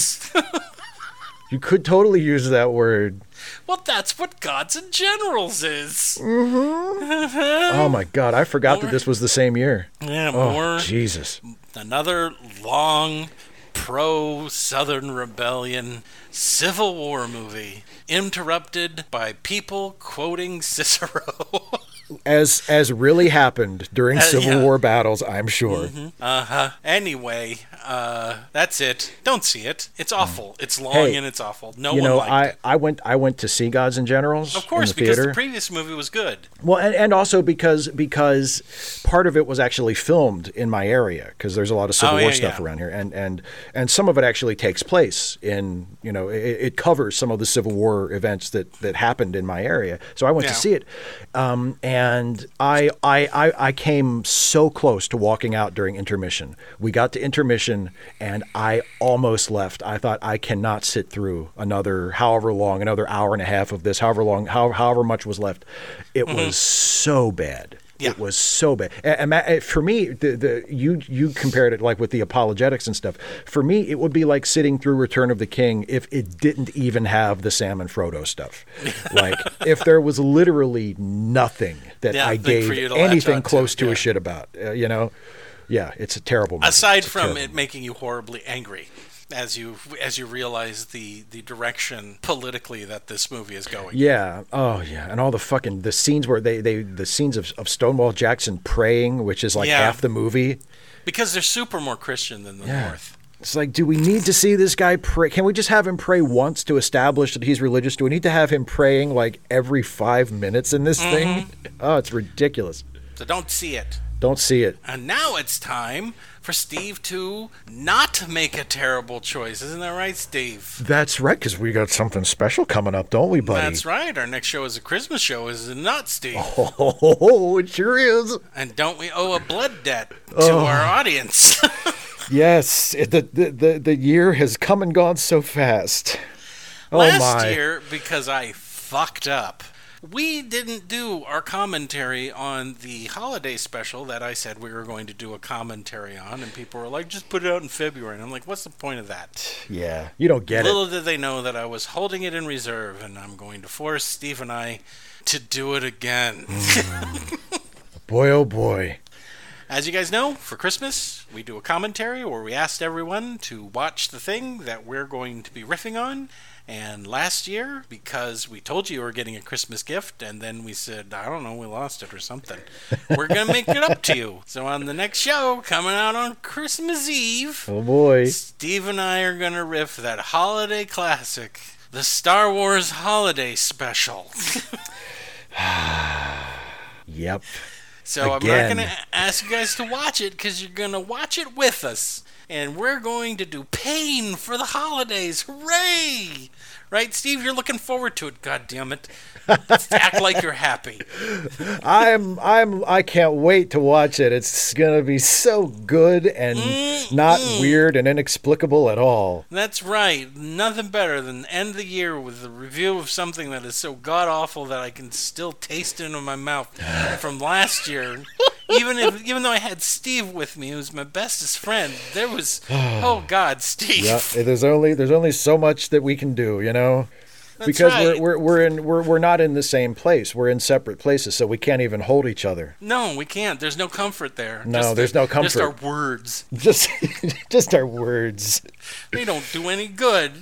You could totally use that word. well that's what gods and generals is mm-hmm. Oh my god, I forgot that this was the same year. yeah Oh, more Jesus. another long pro southern rebellion civil war movie interrupted by people quoting cicero As as really happened during Civil yeah. Mm-hmm. War battles, I'm sure. Uh-huh. Anyway, uh, that's it. Don't see it. It's awful. It's long Hey, and it's awful. No You one know, I, it. I went I went to see Gods and Generals Of course, the because theater. the previous movie was good. well, and, and also because because part of it was actually filmed in my area because there's a lot of Civil Oh, War yeah, stuff yeah. around here, and and and some of it actually takes place in you know it, it covers some of the Civil War events that that happened in my area. So I went Yeah. to see it, um, and I, I I I came so close to walking out during intermission. We got to intermission, and I almost left. I thought I cannot sit through another however long, another hour and a half of this, however long, how, however much was left. It was so bad. Yeah. It was so bad. And, and for me, the, the you you compared it like with the apologetics and stuff. For me, it would be like sitting through Return of the King if it didn't even have the Sam and Frodo stuff. like if there was literally nothing that Yeah, I gave to anything close to yeah. a shit about. Uh, you know, yeah, it's a terrible. Movie. Aside It's from terrible it making you horribly angry as you as you realize the the direction politically that this movie is going. Yeah. Oh, yeah. And all the fucking the scenes where they they the scenes of, of Stonewall Jackson praying, which is like Yeah. half the movie. Because they're super more Christian than the Yeah. North. It's like, do we need to see this guy pray? Can we just have him pray once to establish that he's religious? Do we need to have him praying like every five minutes in this thing? Mm-hmm. Oh, it's ridiculous. So don't see it. Don't see it. And now it's time for Steve to not make a terrible choice. Isn't that right, Steve? That's right, because we got something special coming up, don't we, buddy? That's right. Our next show is a Christmas show, is it not, Steve? Oh, it sure is. And don't we owe a blood debt to Oh. our audience? Yes, the, the the the year has come and gone so fast. Oh Last my! year, because I fucked up, we didn't do our commentary on the holiday special that I said we were going to do a commentary on, and people were like, just put it out in February. And I'm like, what's the point of that? Yeah, you don't get it. Little did they know that I was holding it in reserve, and I'm going to force Steve and I to do it again. Mm. Boy, oh boy. As you guys know, for Christmas, we do a commentary where we asked everyone to watch the thing that we're going to be riffing on. And last year, because we told you you were getting a Christmas gift, and then we said, I don't know, we lost it or something, we're going to make it up to you. So on the next show, coming out on Christmas Eve, Oh boy. Steve and I are going to riff that holiday classic, the Star Wars Holiday Special. Yep. So Again. I'm not going to ask you guys to watch it because you're going to watch it with us. And we're going to do Pain for the holidays. Hooray! Right, Steve? You're looking forward to it. God damn it. Just act like you're happy. I'm I'm I can't wait to watch it. It's gonna be so good and mm-hmm. not weird and inexplicable at all. That's right. Nothing better than end the year with a review of something that is so god awful that I can still taste it in my mouth from last year. even if even though I had Steve with me, who's my bestest friend, there was oh God, Steve. Yeah, eh, there's only there's only so much that we can do, you know. That's because right. we're, we're we're in we're we're not in the same place. We're in separate places, so we can't even hold each other. No, we can't. There's no comfort there. No, Just there's the- no comfort. Just our words. Just just our words. They don't do any good.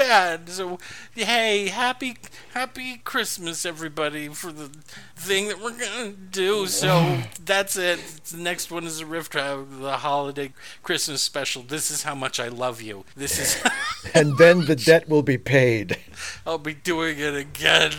Bad. So, hey, happy happy Christmas, everybody, for the thing that we're gonna do. So that's it. The next one is a riff track, the holiday Christmas special. This is how much I love you. This is. And then the debt will be paid. I'll be doing it again.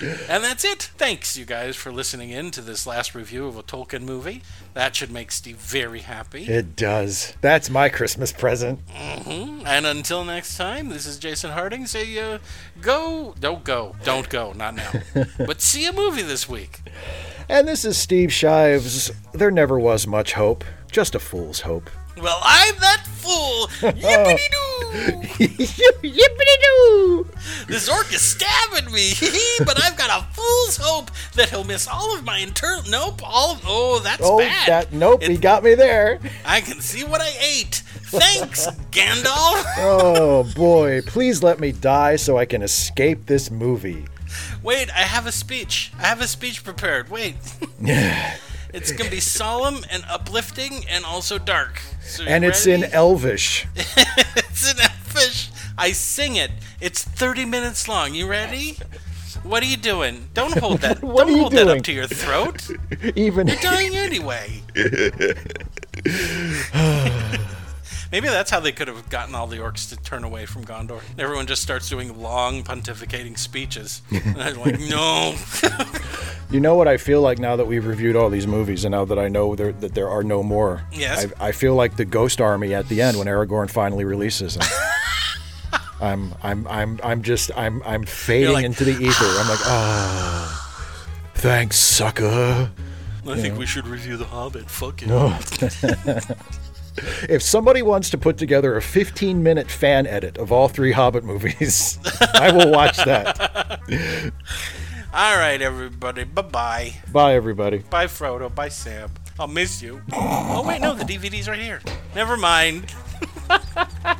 And that's it. Thanks, you guys, for listening in to this last review of a Tolkien movie. That should make Steve very happy. It does. That's my Christmas present. And until next time, this is Jason Harding. Say, uh, go, don't go, don't go, not now. but see a movie this week. And this is Steve Shives. There never was much hope, just a fool's hope. Well, I'm that fool. Yippity doo! Yippity doo! This orc is stabbing me, but I've got a fool's hope that he'll miss all of my internal. Nope, all of. Oh, that's Oh, bad. that nope, he got me there. I can see what I ate. Thanks, Gandalf. Oh boy, please let me die so I can escape this movie. Wait, I have a speech. I have a speech prepared. Wait. It's gonna be solemn and uplifting and also dark. So And it's ready? in Elvish. it's in Elvish. I sing it. It's 30 minutes long. You ready? What are you doing? Don't hold that. What don't are you hold that up to your throat. Even You're dying anyway. Maybe that's how they could have gotten all the orcs to turn away from Gondor. Everyone just starts doing long pontificating speeches. and they're like, no. You know what I feel like now that we've reviewed all these movies, and now that I know there, that there are no more. Yes. I, I feel like the Ghost Army at the end when Aragorn finally releases him. I'm I'm I'm I'm just I'm I'm fading like, into the ether. I'm like, ah, Thanks, sucker. I think we should review The Hobbit. Fuck it. Oh. If somebody wants to put together a 15 minute fan edit of all three Hobbit movies, I will watch that. All right, everybody. Bye bye. Bye, everybody. Bye, Frodo. Bye, Sam. I'll miss you. Oh, wait, no, the DVD's right here. Never mind.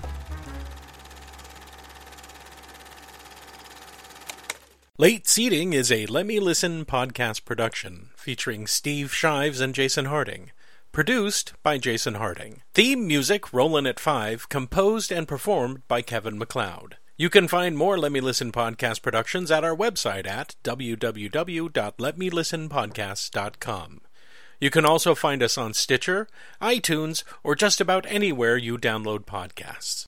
Late Seating is a Let Me Listen podcast production featuring Steve Shives and Jason Harding. Produced by Jason Harding. Theme music Rollin' at 5, composed and performed by Kevin MacLeod. You can find more Let Me Listen podcast productions at our website at www.letmelistenpodcast.com. You can also find us on Stitcher, iTunes, or just about anywhere you download podcasts.